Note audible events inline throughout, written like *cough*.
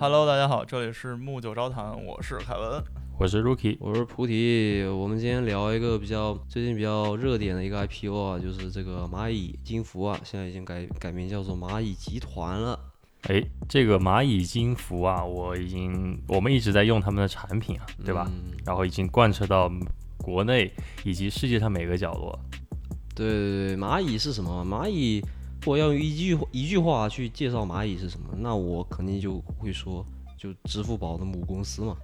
Hello，大家好，这里是木九招谈，我是凯文，我是 Rookie，我是菩提。我们今天聊一个比较最近比较热点的一个 IPO 啊，就是这个蚂蚁金服啊，现在已经改改名叫做蚂蚁集团了。哎，这个蚂蚁金服啊，我已经我们一直在用他们的产品啊，对吧？然后已经贯彻到国内以及世界上每个角落。对对对，蚂蚁是什么？蚂蚁。我要用一句一句话去介绍蚂蚁是什么，那我肯定就会说，就支付宝的母公司嘛。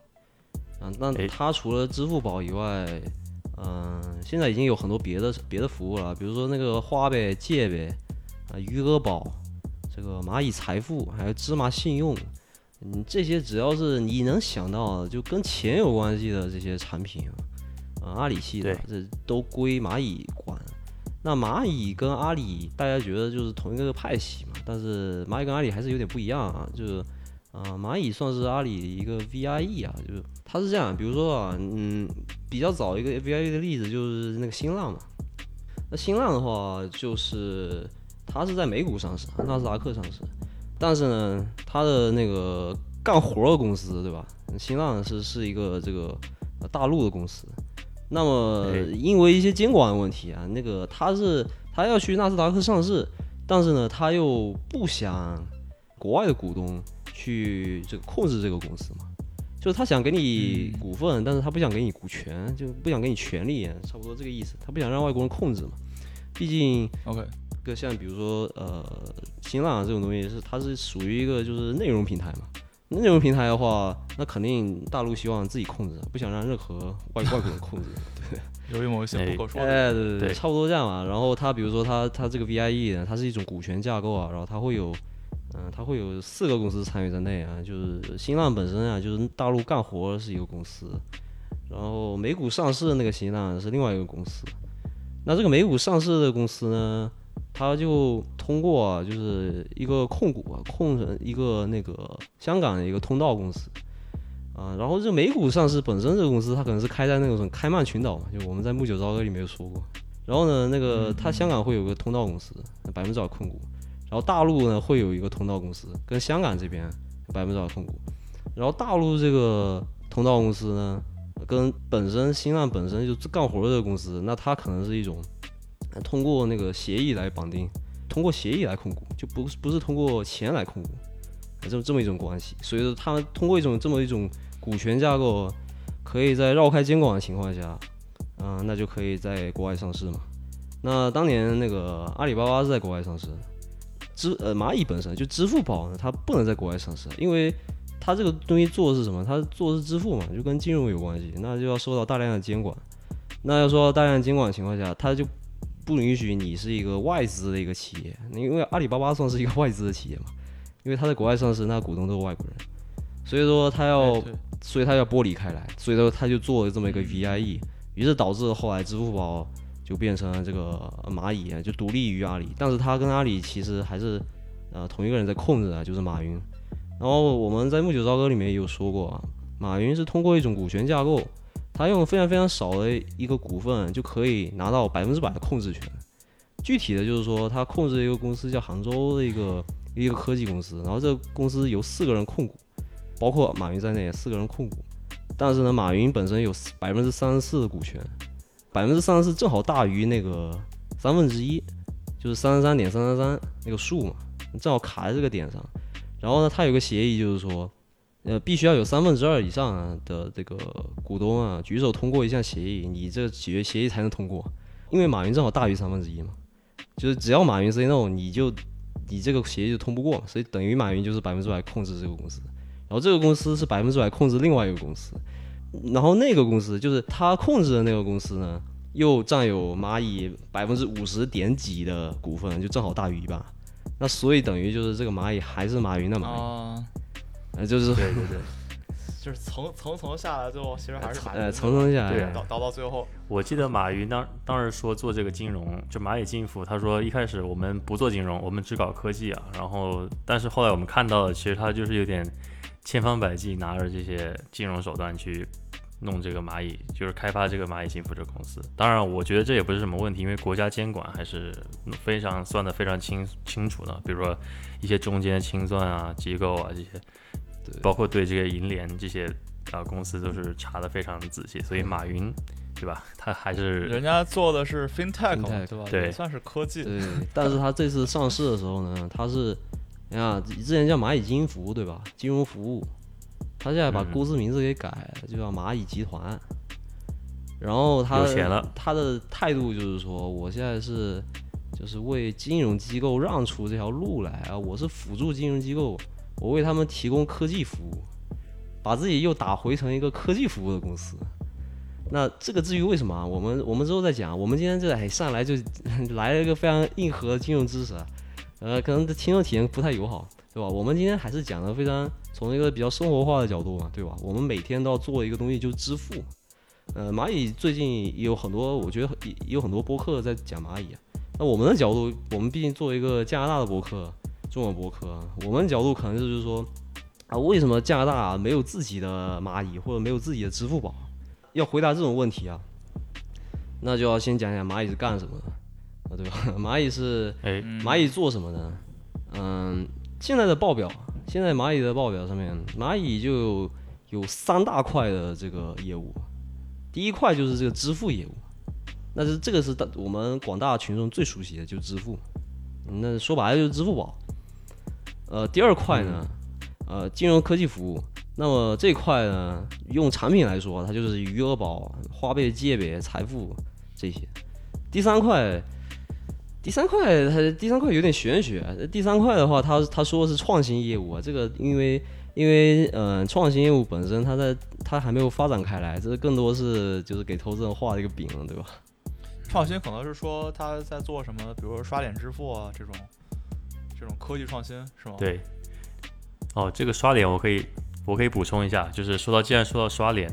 啊，那它除了支付宝以外，嗯，现在已经有很多别的别的服务了，比如说那个花呗、借呗，啊，余额宝，这个蚂蚁财富，还有芝麻信用，嗯，这些只要是你能想到就跟钱有关系的这些产品，啊，阿里系的，这都归蚂蚁管。那蚂蚁跟阿里，大家觉得就是同一个派系嘛？但是蚂蚁跟阿里还是有点不一样啊，就是，啊，蚂蚁算是阿里的一个 VIE 啊，就是它是这样，比如说啊，嗯，比较早一个 VIE 的例子就是那个新浪嘛。那新浪的话，就是它是在美股上市，纳斯达克上市，但是呢，它的那个干活的公司，对吧？新浪是是一个这个大陆的公司。那么，因为一些监管问题啊，那个他是他要去纳斯达克上市，但是呢，他又不想国外的股东去这个控制这个公司嘛，就是他想给你股份，但是他不想给你股权，就不想给你权利，差不多这个意思，他不想让外国人控制嘛。毕竟，OK，个像比如说呃，新浪这种东西是它是属于一个就是内容平台嘛。内容平台的话，那肯定大陆希望自己控制，不想让任何外外国人控制。*laughs* 对，由于某些不可说的。哎，对对对，差不多这样嘛。然后它，比如说它它这个 VIE 呢，它是一种股权架构啊，然后它会有，嗯，它会有四个公司参与在内啊，就是新浪本身啊，就是大陆干活是一个公司，然后美股上市的那个新浪是另外一个公司。那这个美股上市的公司呢？他就通过就是一个控股啊，控成一个那个香港的一个通道公司啊，然后这美股上市本身这个公司，它可能是开在那种开曼群岛嘛，就我们在木九朝歌里面有说过。然后呢，那个它香港会有个通道公司，百分之百控股，然后大陆呢会有一个通道公司，跟香港这边百分之百控股，然后大陆这个通道公司呢，跟本身新浪本身就干活的这个公司，那它可能是一种。通过那个协议来绑定，通过协议来控股，就不不是通过钱来控股，这么这么一种关系。所以说，他们通过一种这么一种股权架构，可以在绕开监管的情况下，嗯，那就可以在国外上市嘛。那当年那个阿里巴巴是在国外上市，支呃蚂蚁本身就支付宝呢，它不能在国外上市，因为它这个东西做的是什么？它做的是支付嘛，就跟金融有关系，那就要受到大量的监管。那要说大量监管的情况下，它就不允许你是一个外资的一个企业，因为阿里巴巴算是一个外资的企业嘛，因为它在国外上市，那股东都是外国人，所以说他要，所以他要剥离开来，所以说他就做了这么一个 VIE，于是导致后来支付宝就变成了这个蚂蚁，就独立于阿里，但是他跟阿里其实还是呃同一个人在控制啊，就是马云。然后我们在木九朝歌里面也有说过啊，马云是通过一种股权架构。他用非常非常少的一个股份就可以拿到百分之百的控制权。具体的就是说，他控制一个公司叫杭州的一个一个科技公司，然后这个公司由四个人控股，包括马云在内四个人控股。但是呢，马云本身有百分之三十四的股权，百分之三十四正好大于那个三分之一，就是三十三点三三三那个数嘛，正好卡在这个点上。然后呢，他有个协议就是说。呃，必须要有三分之二以上的这个股东啊举手通过一项协议，你这个企业协议才能通过。因为马云正好大于三分之一嘛，就是只要马云 say no，你就你这个协议就通不过，所以等于马云就是百分之百控制这个公司，然后这个公司是百分之百控制另外一个公司，然后那个公司就是他控制的那个公司呢，又占有蚂蚁百分之五十点几的股份，就正好大于一半。那所以等于就是这个蚂蚁还是马云的蚂蚁。呃，就是对对对，*laughs* 就是层层层下来，最后其实还是呃层层下来，到到到最后。我记得马云当当时说做这个金融，就蚂蚁金服，他说一开始我们不做金融，我们只搞科技啊。然后，但是后来我们看到了，其实他就是有点千方百计拿着这些金融手段去弄这个蚂蚁，就是开发这个蚂蚁金服这个公司。当然，我觉得这也不是什么问题，因为国家监管还是非常算得非常清清楚的，比如说一些中间清算啊、机构啊这些。对包括对这个银联这些啊、公司都是查的非常仔细，所以马云对吧？他还是人家做的是 fintech 对吧？对也算是科技。对，*laughs* 但是他这次上市的时候呢，他是，你看之前叫蚂蚁金服对吧？金融服务，他现在把嗯公司名字给改了，就叫蚂蚁集团。然后他有钱了他的态度就是说，我现在是就是为金融机构让出这条路来啊，我是辅助金融机构，我为他们提供科技服务，把自己又打回成一个科技服务的公司。那这个至于为什么啊，我们我们之后再讲。我们今天这哎上来就 *laughs* 来了一个非常硬核的金融知识，呃，可能听众体验不太友好，对吧？我们今天还是讲的非常从一个比较生活化的角度嘛，对吧？我们每天都要做一个东西，就是支付。呃，蚂蚁最近也有很多，我觉得也有很多播客在讲蚂蚁。那我们的角度，我们毕竟作为一个加拿大的播客，中文博客啊，我们角度可能就是说，啊，为什么加拿大没有自己的蚂蚁或者没有自己的支付宝？要回答这种问题啊，那就要先讲讲蚂蚁是干什么的啊，对吧？*laughs* 蚂蚁是哎嗯蚂蚁做什么的？嗯，现在的报表，现在蚂蚁的报表上面，蚂蚁就有有三大块的这个业务。第一块就是这个支付业务，那是这个是大我们广大群众最熟悉的，就是支付。嗯那说白了就是支付宝。呃，第二块呢，呃，金融科技服务。那么这块呢，用产品来说，它就是余额宝、花呗、借呗、财富这些。第三块，第三块它第三块有点玄学。第三块的话，它它说是创新业务啊，这个因为因为嗯、创新业务本身它在它还没有发展开来，这更多是就是给投资人画一个饼，对吧？创新可能是说他在做什么，比如说刷脸支付啊这种这种科技创新是吗？，对，哦，这个刷脸我可以我可以补充一下，就是说到既然说到刷脸，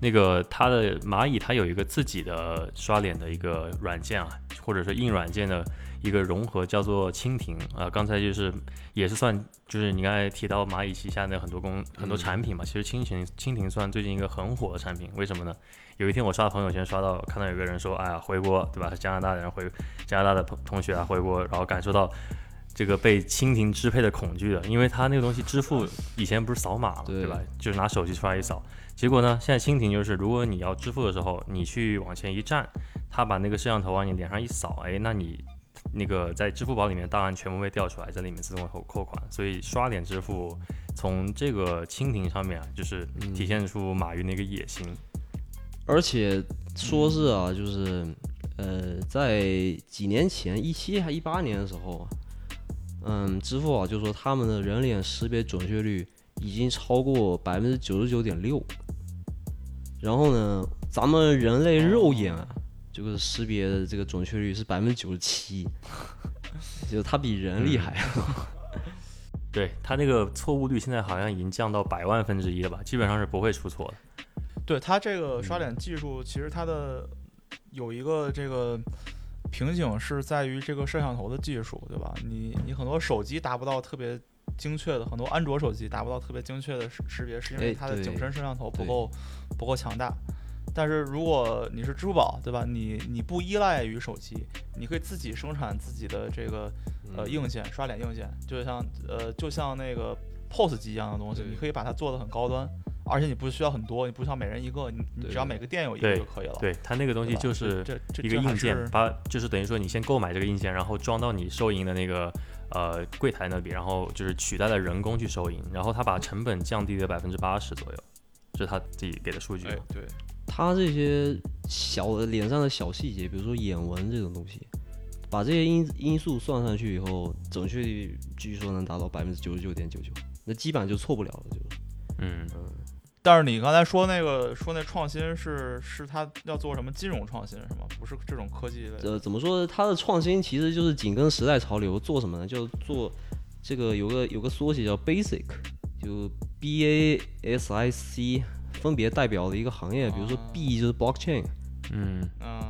那个它的蚂蚁它有一个自己的刷脸的一个软件啊，或者说硬软件的一个融合，叫做蜻蜓啊、刚才就是也是算就是你刚才提到蚂蚁旗下的很多公很多产品嘛，其实蜻蜓蜻蜓算最近一个很火的产品，为什么呢？有一天我刷朋友圈刷到看到有个人说，哎呀回国对吧？加拿大的人回加拿大的同同学啊回国，然后感受到。这个被蜻蜓支配的恐惧的，因为它那个东西支付以前不是扫码嘛，对对吧？就是拿手机出来一扫。结果呢，现在蜻蜓就是，如果你要支付的时候，你去往前一站，它把那个摄像头往你脸上一扫，哎，那你那个在支付宝里面档案全部被调出来，在里面自动扣扣款。所以刷脸支付从这个蜻蜓上面啊，就是体现出马云的一个野心。而且说是啊，就是呃，在几年前，一七还一八年的时候啊，嗯，支付宝就说他们的人脸识别准确率已经超过百分之九十九点六。然后呢，咱们人类肉眼啊，这个识别的这个准确率是百分之九十七，*laughs* 就是它比人厉害。*laughs* 对它那个错误率现在好像已经降到百万分之一了吧，基本上是不会出错的。对它这个刷脸技术，其实它的有一个这个瓶颈是在于这个摄像头的技术，对吧？你你很多手机达不到特别精确的，很多安卓手机达不到特别精确的识识别，是因为它的景深摄像头不对够不够强大。但是如果你是支付宝，对吧？你你不依赖于手机，你可以自己生产自己的这个呃硬件，刷脸硬件，就像呃就像那个 POS 机一样的东西，你可以把它做的很高端，而且你不需要很多，你不需要每人一个，你你只要每个店有一个就可以了。对它那个东西就是一个硬件，把就是等于说你先购买这个硬件，然后装到你收银的那个呃柜台那边，然后就是取代了人工去收银，然后他把成本降低了百分之八十左右，这是他自己给的数据。哎对，他这些小的脸上的小细节，比如说眼纹这种东西，把这些因因素算上去以后，准确率据说能达到百分之九十九点九九，那基本上就错不了了，就嗯。嗯，但是你刚才说那个说那创新是是他要做什么金融创新是吗？不是这种科技类的。呃，怎么说呢？它的创新其实就是紧跟时代潮流，做什么呢？就做这个有个有个缩写叫 Basic，就 B A S I C，分别代表了一个行业，比如说啊 B 就是 Blockchain，嗯，嗯，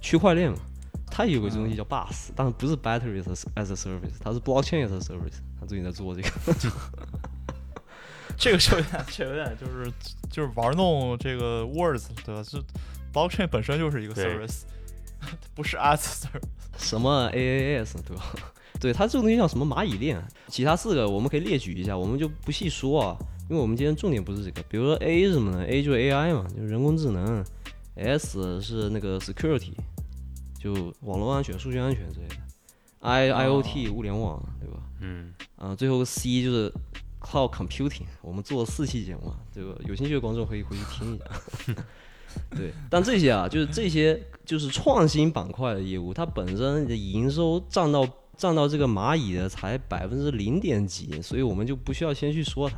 区块链嘛，它也有个东西叫 BaaS，但是不是 Battery as a, as a Service，它是 Blockchain as a Service，它最近在做这个。*laughs* 这个就有点这有点就是就是玩弄这个 words 对吧？就 blockchain 本身就是一个 service，*laughs* 不是 as a *laughs* service。什么 AAS 对吧？*laughs* 对它这个东西叫什么蚂蚁链，其他四个我们可以列举一下，我们就不细说啊，因为我们今天重点不是这个。比如说 A 是什么呢？A 就是 AI 嘛，就是人工智能；S 是那个 security，就网络安全、数据安全之类的；I 哦 IoT 物联网，对吧？嗯，啊，最后 C 就是 cloud computing，我们做了四期节目啊，这个有兴趣的观众可以回去听一下。*laughs* 对，但这些啊，就是这些就是创新板块的业务，它本身的营收占到占到这个蚂蚁的才百分之零点几，所以我们就不需要先去说它，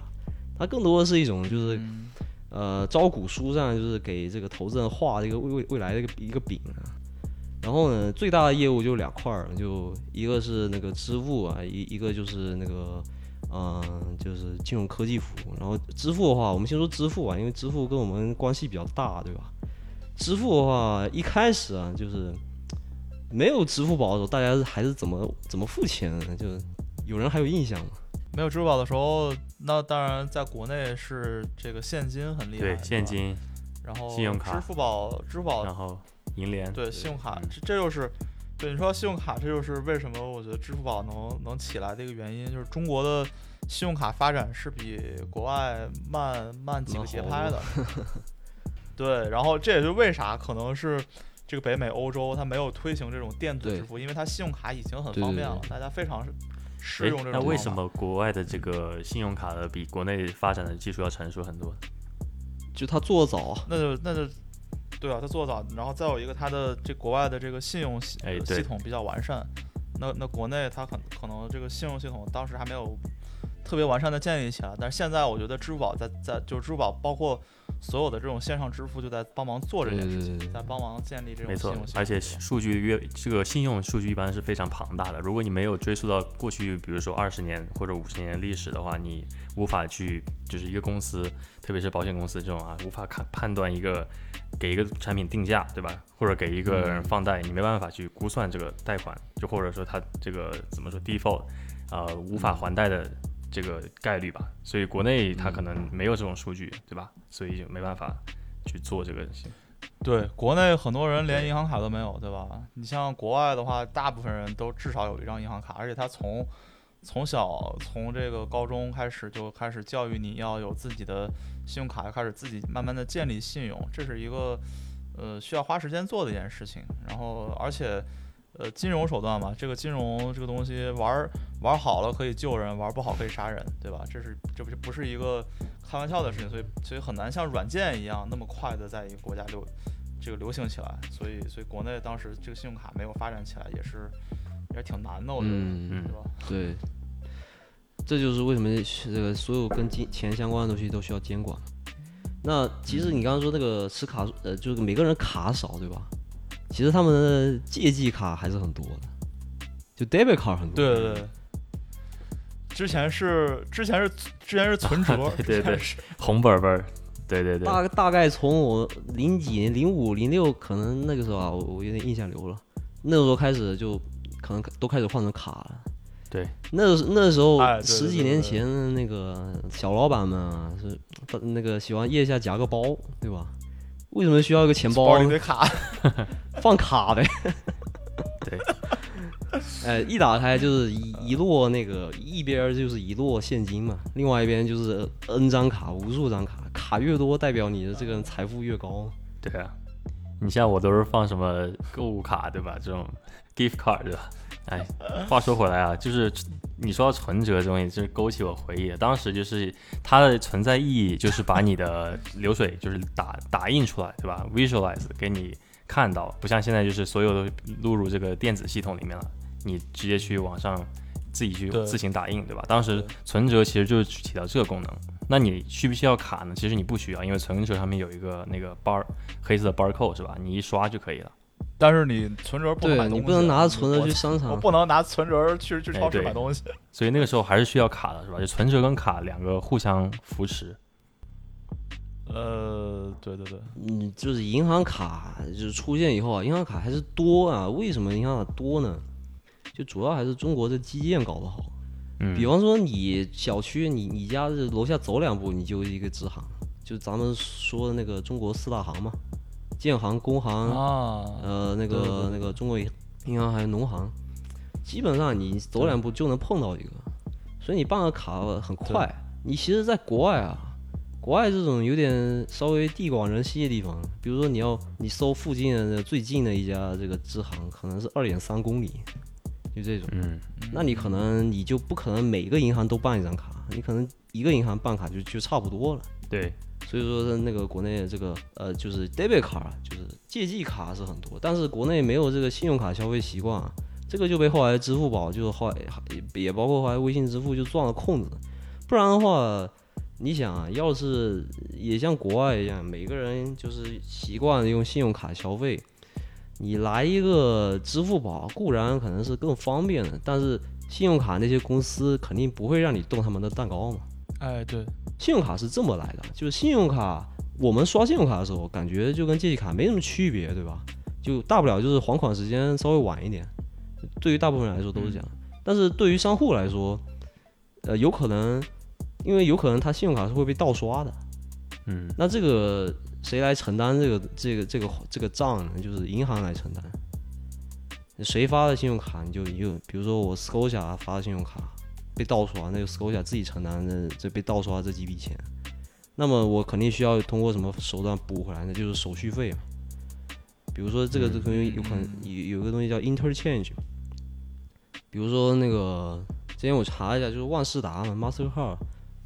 它更多的是一种就是嗯呃招股书上就是给这个投资人画这个未未未来的一个一个饼啊。然后呢，最大的业务就两块儿，就一个是那个支付啊，一一个就是那个，嗯、就是金融科技服务。然后支付的话，我们先说支付吧，因为支付跟我们关系比较大，对吧？支付的话，一开始啊，就是没有支付宝的时候，大家是还是怎么怎么付钱的？就是有人还有印象吗？没有支付宝的时候，那当然在国内是这个现金很厉害，对，现，金，然后信用卡支付宝，支付宝然后银联，对信用卡嗯，这这就是。对你说信用卡，这就是为什么我觉得支付宝能能起来的一个原因，就是中国的信用卡发展是比国外慢慢几个节拍的。*laughs* 对，然后这也是为啥可能是这个北美、欧洲它没有推行这种电子支付，因为它信用卡已经很方便了，大家非常适诶用这种。那为什么国外的这个信用卡的比国内发展的技术要成熟很多？就他做的早啊，那就那就对啊，他做早，然后再有一个他的这国外的这个信用系、系统比较完善，那那国内他可可能这个信用系统当时还没有特别完善的建立起来，但是现在我觉得支付宝在在就是支付宝包括所有的这种线上支付就在帮忙做这件事情，在帮忙建立这种信用而且数据越这个信用数据一般是非常庞大的。如果你没有追溯到过去，比如说二十年或者五十年历史的话，你无法去就是一个公司，特别是保险公司这种啊，无法看判断一个给一个产品定价，对吧？或者给一个人放贷，你没办法去估算这个贷款，就或者说他这个怎么说 default，呃，无法还贷的这个概率吧。所以国内它可能没有这种数据，对吧？所以就没办法去做这个事情。对，国内很多人连银行卡都没有，对吧？你像国外的话，大部分人都至少有一张银行卡，而且他从从小从这个高中开始就开始教育你要有自己的信用卡，开始自己慢慢的建立信用，这是一个呃需要花时间做的一件事情。然后而且呃金融手段嘛，这个金融这个东西玩儿玩儿好了可以救人，玩儿不好可以杀人，对吧？这是这不是不是一个开玩笑的事情，所以所以很难像软件一样那么快的在一个国家流这个流行起来，所以所以国内当时这个信用卡没有发展起来，也是也是挺难的，我觉得，嗯嗯对吧？对，这就是为什么这个所有跟金钱相关的东西都需要监管。那其实你刚刚说那个持卡，呃，就是每个人卡少，对吧？其实他们的借记卡还是很多的，就 debit 卡很多。对对对。之前是之前是之前是存折，*laughs* 对对对红本本儿，对对对，大大概从我零几年、零五、零六，可能那个时候啊，我我有点印象流了。那个时候开始就可能都开始换成卡了。对，那时那时候哎对对十几年前的那个小老板们啊，是那个喜欢腋下夹个包，对吧？为什么需要一个钱包包里的？卡，*laughs* 放卡呗。*laughs* 对，哎，*laughs* 一打开就是一一摞那个，一边就是一摞现金嘛，另外一边就是 N 张卡，无数张卡，卡越多代表你的这个人财富越高。对啊，你像我都是放什么购物卡，对吧？这种 gift card，对吧？哎，话说回来啊，就是你说到存折这东西，就是勾起我回忆。当时就是它的存在意义，就是把你的流水就是打打印出来，对吧？visualize 给你看到，不像现在就是所有都录入这个电子系统里面了，你直接去网上自己去自行打印，对吧？当时存折其实就是起到这个功能。那你需不需要卡呢？其实你不需要，因为存折上面有一个那个 bar 黑色的 barcode 是吧？你一刷就可以了。但是你存折不能买东西，你不能拿存折去商场我不能拿存折去去哎超市买东西。所以那个时候还是需要卡的，是吧？就存折跟卡两个互相扶持。呃，对对对，嗯，就是银行卡就是出现以后啊，银行卡还是多啊。为什么银行卡多呢？就主要还是中国的基建搞得好。嗯，比方说你小区，你你家这楼下走两步你就一个支行，就咱们说的那个中国四大行嘛，建行、工行，啊，呃，那个那个中国银行还有农行，基本上你走两步就能碰到一个，所以你办个卡很快。你其实，在国外啊，国外这种有点稍微地广人稀的地方，比如说你要你搜附近的最近的一家这个支行，可能是二点三公里，就这种。嗯，那你可能你就不可能每个银行都办一张卡，你可能一个银行办卡就就差不多了。对，所以说那个国内这个呃就是 debit 卡，就是借记卡是很多，但是国内没有这个信用卡消费习惯啊，这个就被后来支付宝就是后来也也包括后来微信支付就钻了空子。不然的话，你想啊，要是也像国外一样，每个人就是习惯用信用卡消费，你来一个支付宝固然可能是更方便的，但是信用卡那些公司肯定不会让你动他们的蛋糕嘛。哎，对，信用卡是这么来的，就是信用卡，我们刷信用卡的时候，感觉就跟借记卡没什么区别，对吧？就大不了就是还款时间稍微晚一点，对于大部分人来说都是这样。但是对于商户来说，呃，有可能，因为有可能他信用卡是会被盗刷的，嗯，那这个谁来承担这个这个这个这个账呢？就是银行来承担。谁发的信用卡，你就你就比如说我 Scotia 发的信用卡被盗刷，那就 Scotia 自己承担的这被盗刷这几笔钱。那么我肯定需要通过什么手段补回来，呢就是手续费嘛。比如说这个这东西有可能有有个东西叫 interchange，比如说那个之前我查一下，就是万事达嘛，Mastercard，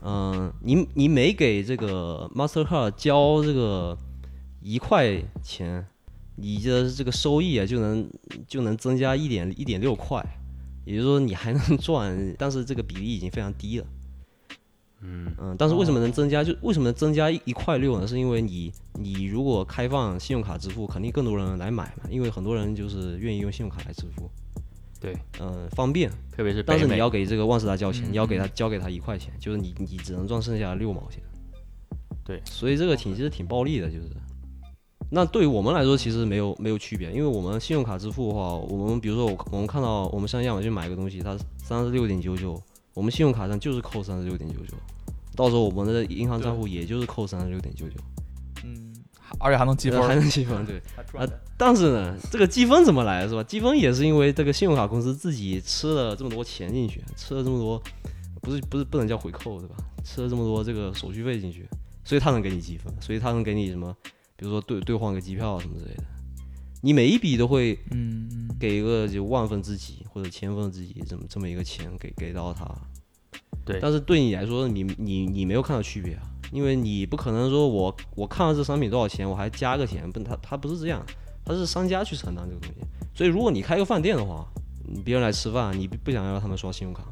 嗯，你你每给这个 Mastercard 交这个一块钱，你的这个收益啊就能就能增加一点一点六块，也就是说你还能 *laughs* 赚，但是这个比例已经非常低了。嗯嗯，但是为什么能增加？就为什么能增加一一块六呢？是因为你你如果开放信用卡支付，肯定更多人来买嘛，因为很多人就是愿意用信用卡来支付，对，嗯，方便。特别是但是你要给这个万事达交钱，嗯你要给他交给他一块钱，就是你你只能赚剩下六毛钱。对所以这个挺其实挺暴利的，就是。那对于我们来说，其实没有没有区别，因为我们信用卡支付的话，我们比如说我我们看到我们上亚马逊买一个东西，它三十六点九九，我们信用卡上就是扣三十六点九九，到时候我们的银行账户也就是扣三十六点九九，嗯，而且还能积分 *laughs* 还，能积分，对。啊但是呢，这个积分怎么来，是吧？积分也是因为这个信用卡公司自己吃了这么多钱进去，吃了这么多，不是不是不能叫回扣，对吧？吃了这么多这个手续费进去，所以他能给你积分，所以他能给你什么，比如说兑兑换个机票什么之类的，你每一笔都会嗯嗯给一个就万分之几或者千分之几这么这么一个钱给给到他。对但是对你来说，你你你没有看到区别啊，因为你不可能说我我看了这商品多少钱，我还加个钱，不，他他不是这样，他是商家去承担这个东西。所以如果你开个饭店的话，嗯别人来吃饭，你不不想要他们刷信用卡，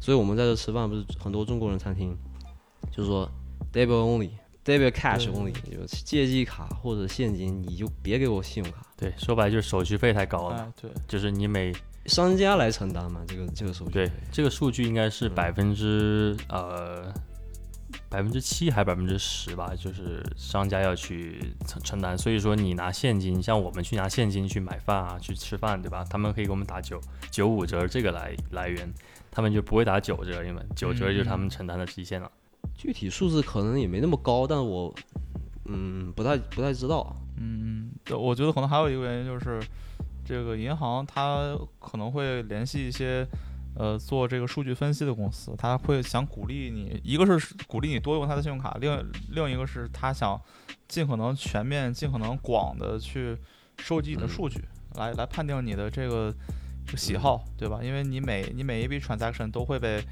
所以我们在这吃饭，不是很多中国人餐厅，就是说 debit only。Debit cash 对 only，就是借记卡或者现金，你就别给我信用卡，对，说白了就是手续费太高了，哎对，就是你每商家来承担嘛，这个这个手续对。这个数据应该是嗯百分之呃百分之七还是百分之十吧，就是商家要去承承担。所以说你拿现金，像我们去拿现金去买饭啊，去吃饭，对吧？他们可以给我们打九九五折这个来来源，他们就不会打九折，因为九折就是他们承担的极限了。具体数字可能也没那么高，但我嗯不太不太知道。嗯，对，我觉得可能还有一个原因就是，这个银行它可能会联系一些呃做这个数据分析的公司，他会想鼓励你，一个是鼓励你多用他的信用卡，另另一个是他想尽可能全面、尽可能广的去收集你的嗯数据，来来判定你的这个喜好，对吧？因为你每你每一笔 transaction 都会被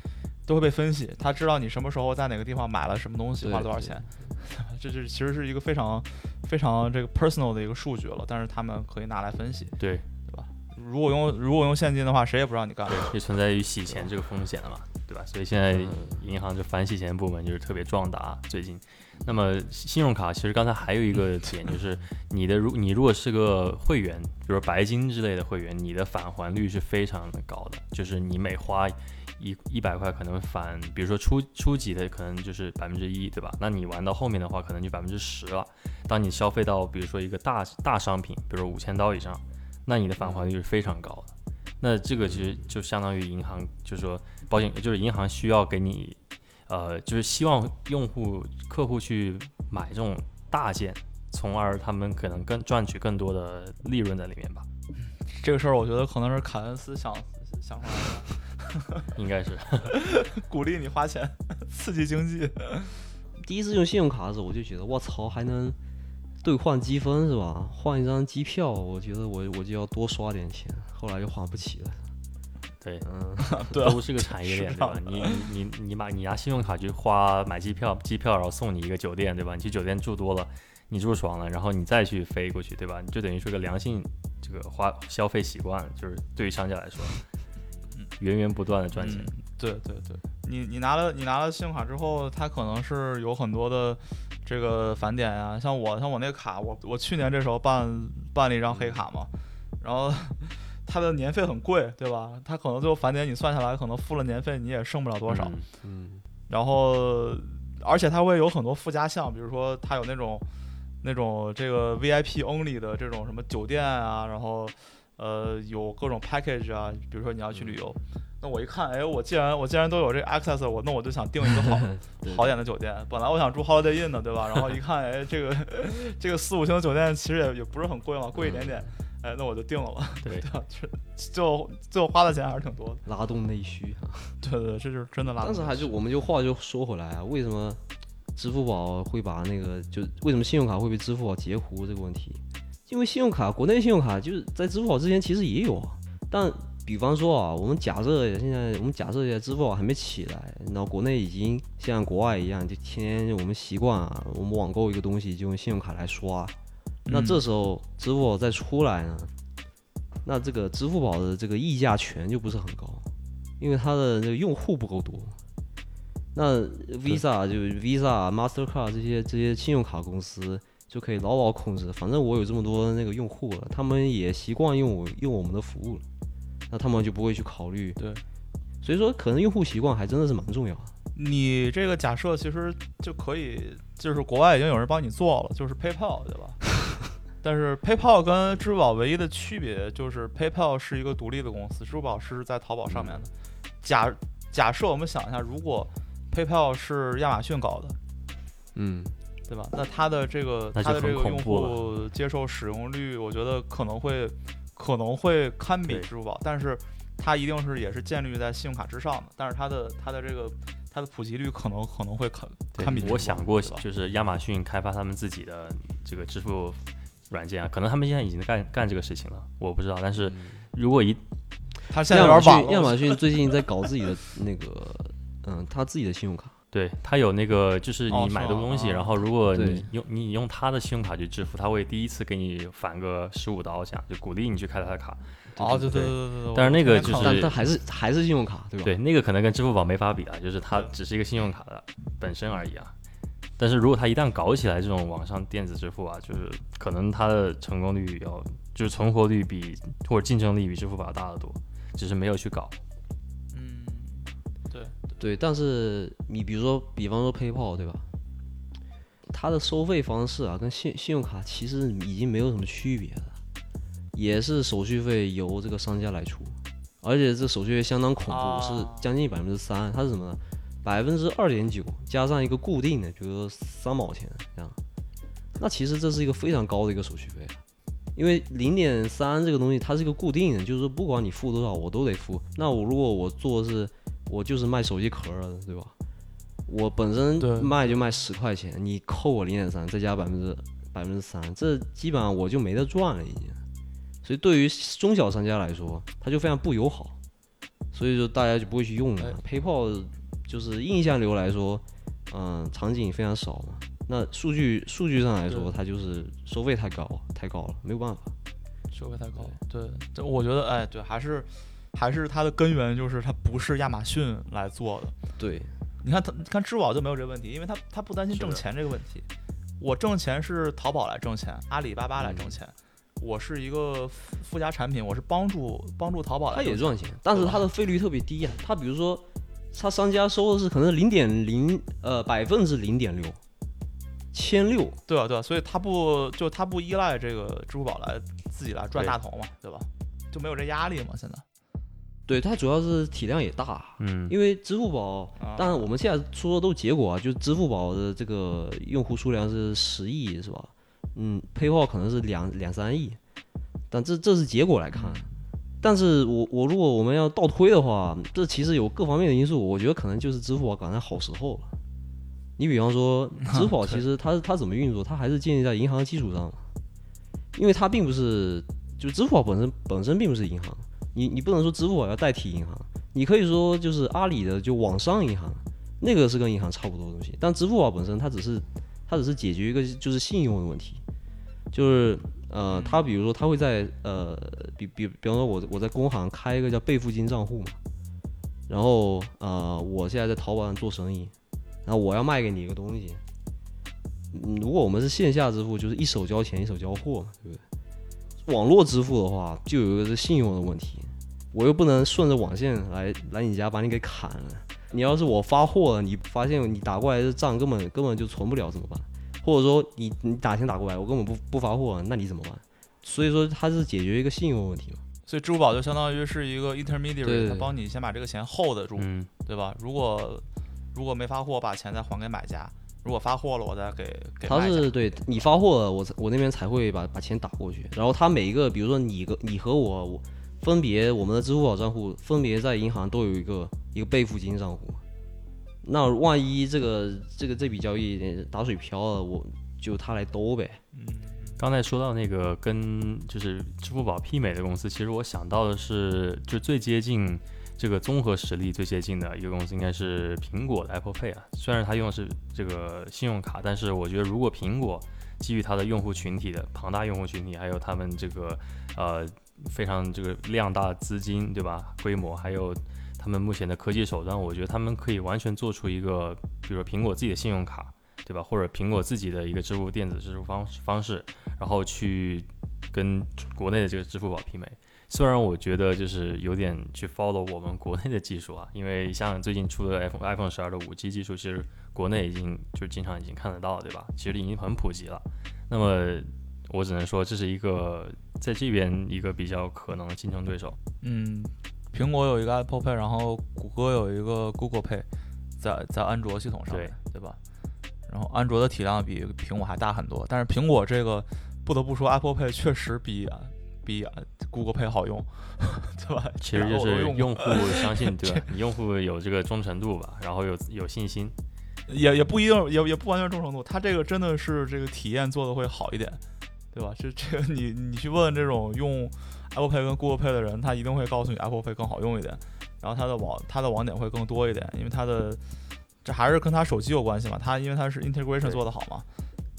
都会被分析，他知道你什么时候在哪个地方买了什么东西，花了多少钱。*laughs* 这是其实是一个非常非常这个 personal 的一个数据了，但是他们可以拿来分析。对对吧如果用如果用现金的话，谁也不知道你干就存在于洗钱这个风险了嘛，对吧？所以现在嗯银行就反洗钱部门就是特别壮大，最近。那么信用卡其实刚才还有一个点就是你的，如你如果是个会员，比如说白金之类的会员，你的返还率是非常的高的，就是你每花一一百块可能返，比如说初初级的可能就是百分之一，对吧？那你玩到后面的话，可能就百分之十了。当你消费到比如说一个大大商品，比如说五千刀以上，那你的返还率是非常高的。那这个其实就相当于银行，就是说保险，就是银行需要给你，呃，就是希望用户客户去买这种大件，从而他们可能更赚取更多的利润在里面吧。这个事儿，我觉得可能是凯恩斯想想出来的，*laughs* 应该是。*laughs* 鼓励你花钱，刺激经济。第一次用信用卡的时候，我就觉得我操，还能兑换积分是吧？换一张机票，我觉得我我就要多刷点钱，后来就花不起了。对，嗯，*laughs* 对啊都是个产业链，对吧？你你你你把你拿信用卡去花买机票，机票然后送你一个酒店，对吧？你去酒店住多了，你住爽了，然后你再去飞过去，对吧？你就等于是个良性这个花消费习惯，就是对于商家来说，源源不断的赚钱。嗯，对对对，你你拿了你拿了信用卡之后，它可能是有很多的这个返点啊，像我像我那个卡，我我去年这时候办办了一张黑卡嘛，然后 *laughs* 它的年费很贵，对吧？它可能最后返点你算下来，可能付了年费你也剩不了多少，嗯嗯，然后而且它会有很多附加项，比如说它有那种那种这个 VIP only 的这种什么酒店啊，然后呃有各种 package 啊，比如说你要去旅游，那我一看，哎，我既然我既然都有这个 access，我那我就想订一个好 *laughs* 好点的酒店。本来我想住 Holiday Inn 的，对吧？然后一看，哎，这个 *laughs* 这个四五星酒店其实也也不是很贵嘛，贵一点点，哎，那我就定了吧。对？*laughs* 就就最后花的钱还是挺多的。拉动内需啊。对对对，这就是真的拉动。但是还是我们就话就说回来啊，为什么支付宝会把那个就为什么信用卡会被支付宝截胡这个问题？因为信用卡国内信用卡就是在支付宝之前其实也有啊，但比方说啊，我们假设现在我们假设一下支付宝还没起来，然后国内已经像国外一样，就天天我们习惯啊，我们网购一个东西就用信用卡来刷，那嗯。这时候支付宝再出来呢，那这个支付宝的这个议价权就不是很高，因为它的这个用户不够多。那 Visa 就 Visa、Mastercard 这些这些信用卡公司就可以牢牢控制，反正我有这么多那个用户了，他们也习惯用我用我们的服务了，那他们就不会去考虑。对，所以说可能用户习惯还真的是蛮重要的。你这个假设其实就可以，就是国外已经有人帮你做了，就是 PayPal，对吧？*laughs* 但是 PayPal 跟支付宝唯一的区别就是 PayPal 是一个独立的公司，支付宝是在淘宝上面的。假假设我们想一下，如果 PayPal 是亚马逊搞的，嗯，对吧？那它的这个它的这个用户接受使用率，我觉得可能会可能会堪比支付宝，但是它一定是也是建立在信用卡之上的，但是它的它的这个它的普及率可能可能会堪堪比。我想过，就是亚马逊开发他们自己的这个支付软件啊，可能他们现在已经干干这个事情了，我不知道。但是如果一他现在有亚马点晚了。逊亚马逊最近在搞自己的那个，嗯，他自己的信用卡。对它有那个，就是你买的东西，啊然后如果你用你用他的信用卡去支付，他会第一次给你返个十五刀这样，就鼓励你去开他的卡。哦，对对对对对对。但是那个就是但但还是还是信用卡，对吧？对，那个可能跟支付宝没法比啊，就是它只是一个信用卡的本身而已啊。但是如果它一旦搞起来这种网上电子支付啊，就是可能它的成功率要，就是存活率比或者竞争力比支付宝大得多，只是没有去搞。嗯，对，对，但是你比如说，比方说 PayPal 对吧？它的收费方式啊，跟信信用卡其实已经没有什么区别了，也是手续费由这个商家来出，而且这手续费相当恐怖，啊是将近百分之三。它是什么呢？百分之二点九加上一个固定的，比如说三毛钱这样。那其实这是一个非常高的一个手续费，因为零点三这个东西它是一个固定的，就是说不管你付多少我都得付。那我如果我做的是我就是卖手机壳的，对吧？我本身卖就卖十块钱，你扣我零点三，再加百分之百分之三，这基本上我就没得赚了已经。所以对于中小商家来说，它就非常不友好，所以说大家就不会去用了。PayPal 就是印象流来说，嗯、场景非常少嘛。那数据数据上来说，它就是收费太高太高了，没有办法。收费太高。对，这我觉得，哎，对，还是还是它的根源就是它不是亚马逊来做的。对，你看它，你看支付宝就没有这个问题，因为它它不担心挣钱这个问题。我挣钱是淘宝来挣钱，阿里巴巴来挣钱。我是一个附附加产品，我是帮助帮助淘宝来。它也赚钱，但是它的费率特别低啊。它比如说，它商家收的是可能零点零呃百分之零点六，千六。对啊对啊，所以它不就它不依赖这个支付宝来自己来赚大头嘛，对吧？就没有这压力嘛，现在。对，它主要是体量也大，嗯，因为支付宝，啊。当然我们现在说的都结果啊，就是支付宝的这个用户数量是十亿，是吧？嗯，PayPal 可能是两两三亿，但这这是结果来看，但是我我如果我们要倒推的话，这其实有各方面的因素，我觉得可能就是支付宝赶在好时候了。你比方说，支付宝其实它它怎么运作，它还是建立在银行基础上的，因为它并不是就支付宝本身本身并不是银行，你你不能说支付宝要代替银行，你可以说就是阿里的就网商银行，那个是跟银行差不多的东西，但支付宝本身它只是它只是解决一个就是信用的问题，就是呃，它比如说它会在呃，比比比方说我我在工行开一个叫备付金账户嘛，然后呃，我现在在淘宝上做生意，然后我要卖给你一个东西，如果我们是线下支付，就是一手交钱一手交货嘛，对不对？网络支付的话，就有一个是信用的问题，我又不能顺着网线来来你家把你给砍了。你要是我发货了，你发现你打过来的账根本根本就存不了怎么办？或者说你你打钱打过来，我根本不不发货，那你怎么办？所以说它是解决一个信用问题嘛。所以支付宝就相当于是一个 intermediary，它帮你先把这个钱 hold 住，嗯，对吧？如果如果没发货，把钱再还给买家；如果发货了，我再给给他。是对你发货了，我才我那边才会把把钱打过去。然后他每一个，比如说你个你和我，我分别我们的支付宝账户分别在银行都有一个一个备付金账户。那万一这个这个这笔交易打水漂了，我就他来兜呗。刚才说到那个跟就是支付宝媲美的公司，其实我想到的是，就最接近这个综合实力最接近的一个公司，应该是苹果的 Apple Pay 啊。虽然它用的是这个信用卡，但是我觉得如果苹果基于它的用户群体的庞大用户群体，还有他们这个呃非常这个量大资金，对吧？规模还有他们目前的科技手段，我觉得他们可以完全做出一个，比如说苹果自己的信用卡，对吧？或者苹果自己的一个支付电子支付方方式，然后去跟国内的这个支付宝媲美。虽然我觉得就是有点去 follow 我们国内的技术啊，因为像最近出的 iPhone iPhone 十二的五 G 技术，其实国内已经就经常已经看得到，对吧？其实已经很普及了。那么我只能说这是一个在这边一个比较可能的竞争对手。嗯，苹果有一个 Apple Pay，然后谷歌有一个 Google Pay，在在安卓系统上面，对吧？然后安卓的体量比苹果还大很多，但是苹果这个不得不说，Apple Pay 确实比比 Google Pay 好用，*laughs* 对吧？其实就是用户相信，*laughs* 对吧？你用户有这个忠诚度吧，然后有有信心。也也不一定，也也不完全忠诚度，它这个真的是这个体验做的会好一点，对吧？这这个你你去问这种用 Apple Pay 跟 Google Pay 的人，他一定会告诉你 Apple Pay 更好用一点，然后它的网它的网点会更多一点，因为它的这还是跟他手机有关系嘛，它因为它是 integration 做得好嘛。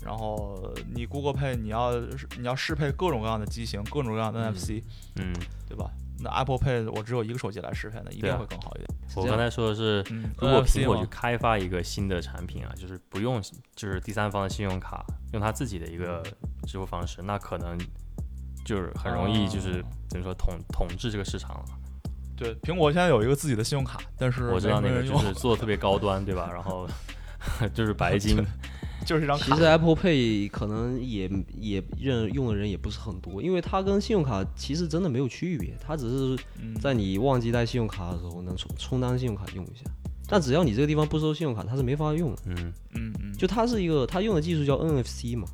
然后你 Google Pay 你要你要适配各种各样的机型，各种各样的嗯 NFC，、嗯，对吧？那 Apple Pay 我只有一个手机来适配，那一定会更好一点。我刚才说的是，嗯，如果苹果去开发一个新的产品啊，就是不用就是第三方的信用卡，用它自己的一个支付方式，那可能就是很容易就是哦怎么说统统治这个市场了。对，苹果现在有一个自己的信用卡，但是我知道那个就是做的特别高端，对吧？然后 *laughs* 就是白金，*laughs* 就是一张卡。其实 Apple Pay 可能也也认用的人也不是很多，因为它跟信用卡其实真的没有区别，它只是嗯在你忘记带信用卡的时候能充充当信用卡用一下。但只要你这个地方不收信用卡，它是没法用的。嗯，嗯嗯，就它是一个，它用的技术叫 NFC 嘛，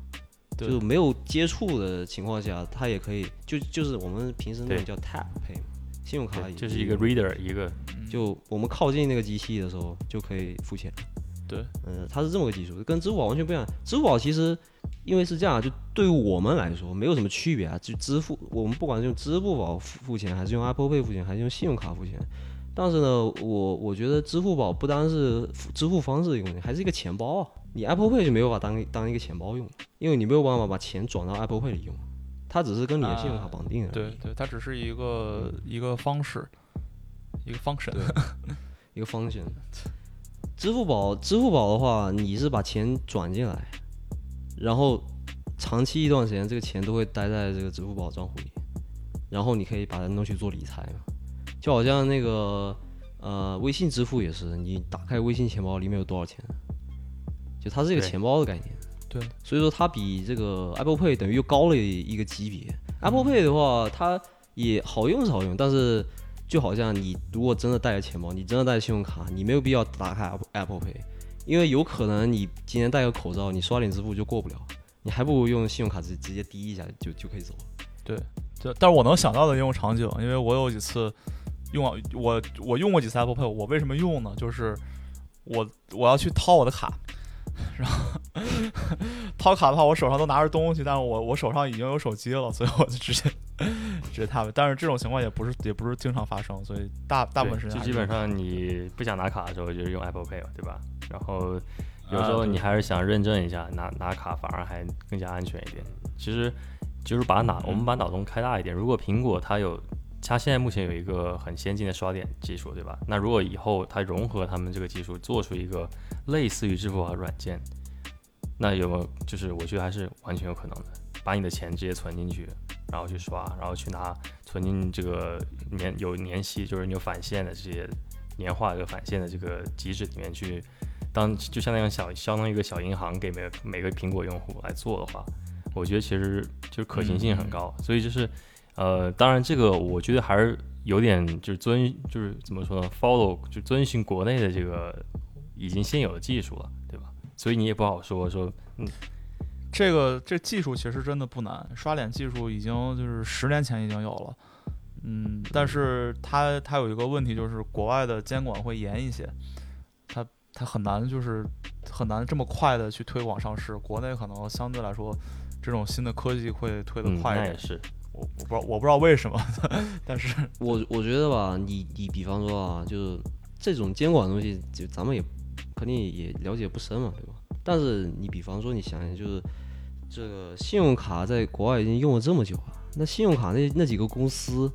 就是没有接触的情况下，它也可以，就就是我们平时那种叫 Tap Pay 嘛，信用卡，也就是一个 reader，一个就我们靠近那个机器的时候就可以付钱。对，嗯，它是这么个技术，跟支付宝完全不一样。支付宝其实因为是这样，就对于我们来说没有什么区别啊。就支付，我们不管是用支付宝付付钱，还是用 Apple Pay 付钱，还是用信用卡付钱，但是呢，我我觉得支付宝不单是支付方式的一个问题，还是一个钱包啊。你 Apple Pay 就没有办法当当一个钱包用，因为你没有办法把钱转到 Apple Pay 里用，它只是跟你的信用卡啊绑定而已。对对，它只是一个一个方式，一个 function。*laughs* 一个方向。支付宝，支付宝的话，你是把钱转进来，然后长期一段时间，这个钱都会待在这个支付宝账户里，然后你可以把它弄去做理财嘛，就好像那个呃微信支付也是，你打开微信钱包里面有多少钱，就它是一个钱包的概念。对，所以说它比这个 Apple Pay 等于又高了一个级别。Apple Pay 的话，它也好用是好用，但是就好像你如果真的带着钱包，你真的带着信用卡，你没有必要打开 Apple Pay，因为有可能你今天戴个口罩，你刷脸支付就过不了，你还不如用信用卡直直接滴一下就就可以走了。对，但是我能想到的应用场景，因为我有几次用我我用过几次 Apple Pay，我为什么用呢？就是我我要去掏我的卡，然后掏卡的话，我手上都拿着东西，但是我我手上已经有手机了，所以我就直接 *laughs* 直接 tap。但是这种情况也不是也不是经常发生，所以大大部分时间就基本上你不想拿卡的时候，就是用 Apple Pay 对吧？然后有时候你还是想认证一下，拿拿卡反而还更加安全一点。其实就是把脑，我们把脑洞开大一点。如果苹果它有，它现在目前有一个很先进的刷点技术，对吧？那如果以后它融合他们这个技术，做出一个类似于支付宝软件，那有没有就是我觉得还是完全有可能的，把你的钱直接存进去，然后去刷，然后去拿存进这个年有年息，就是你有返现的这些年化这个返现的这个机制里面去，当就相当于小相当于一个小银行给每每个苹果用户来做的话，我觉得其实就是可行性很高，所以就是呃，当然这个我觉得还是有点就是遵就是怎么说呢，follow 就遵循国内的这个已经现有的技术了，对吧？所以你也不好说说嗯这个这技术其实真的不难，刷脸技术已经就是十年前已经有了，嗯，但是它它有一个问题就是国外的监管会严一些，它它很难就是很难这么快的去推广上市，国内可能相对来说这种新的科技会推得嗯，快一点，那也是，我我不知道我不知道为什么，*laughs* 但是。我我觉得吧，你你比方说啊，就是这种监管的东西，就咱们也肯定也了解不深嘛，对吧？但是你比方说，你想想，就是这个信用卡在国外已经用了这么久了，那信用卡那那几个公司，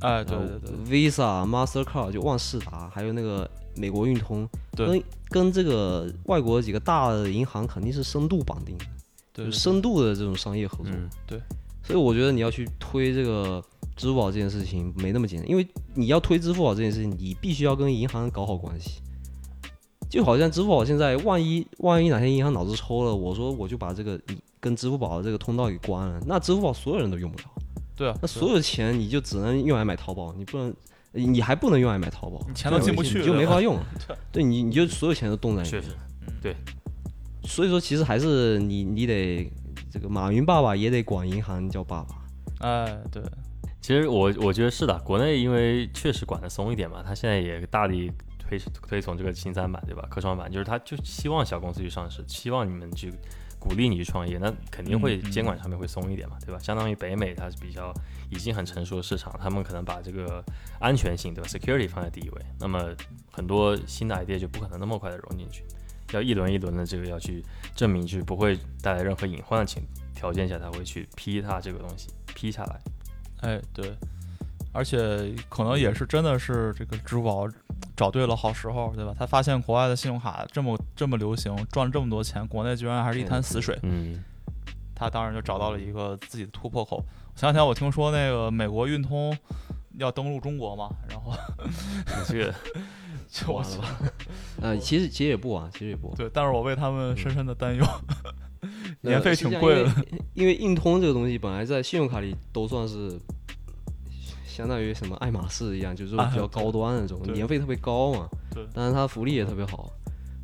哎对呃对对，，Visa、Mastercard 就万事达，还有那个美国运通，跟跟这个外国几个大的银行肯定是深度绑定的，对对就深度的这种商业合作。嗯，所以我觉得你要去推这个支付宝这件事情没那么简单，因为你要推支付宝这件事情，你必须要跟银行搞好关系。就好像支付宝现在，万一万一哪天银行脑子抽了，我说我就把这个你跟支付宝的这个通道给关了，那支付宝所有人都用不了，对啊，那所有的钱你就只能用来买淘宝，你不能，你还不能用来买淘宝，你钱都进不去你就没法用了。*laughs* 对你，你就所有钱都冻在里面。确实，所以说，其实还是你你得这个马云爸爸也得管银行叫爸爸。哎对，其实我我觉得是的，国内因为确实管得松一点嘛，他现在也大力推推崇这个新三板，对吧？科创板就是他就希望小公司去上市，希望你们去鼓励你去创业，那肯定会监管上面会松一点嘛，对吧？相当于北美它是比较已经很成熟的市场，他们可能把这个安全性对吧，security 放在第一位，那么很多新的 idea 就不可能那么快的融进去，要一轮一轮的这个要去证明，就是不会带来任何隐患的情条件下，才会去批它这个东西批下来。哎，对，而且可能也是真的是这个支付宝找对了好时候，对吧？他发现国外的信用卡这么这么流行，赚了这么多钱，国内居然还是一滩死水，嗯，他当然就找到了一个自己的突破口。前两天我听说那个美国运通要登陆中国嘛，然后你这个就我完了吧？呃，*laughs* 其实其实也不晚，其实也不晚。对，但是我为他们深深的担忧，*laughs* 呃年费挺贵的。*laughs* 因为硬通这个东西本来在信用卡里都算是相当于什么爱马仕一样，就是啊比较高端的那种，对年费特别高嘛。对但是它福利也特别好，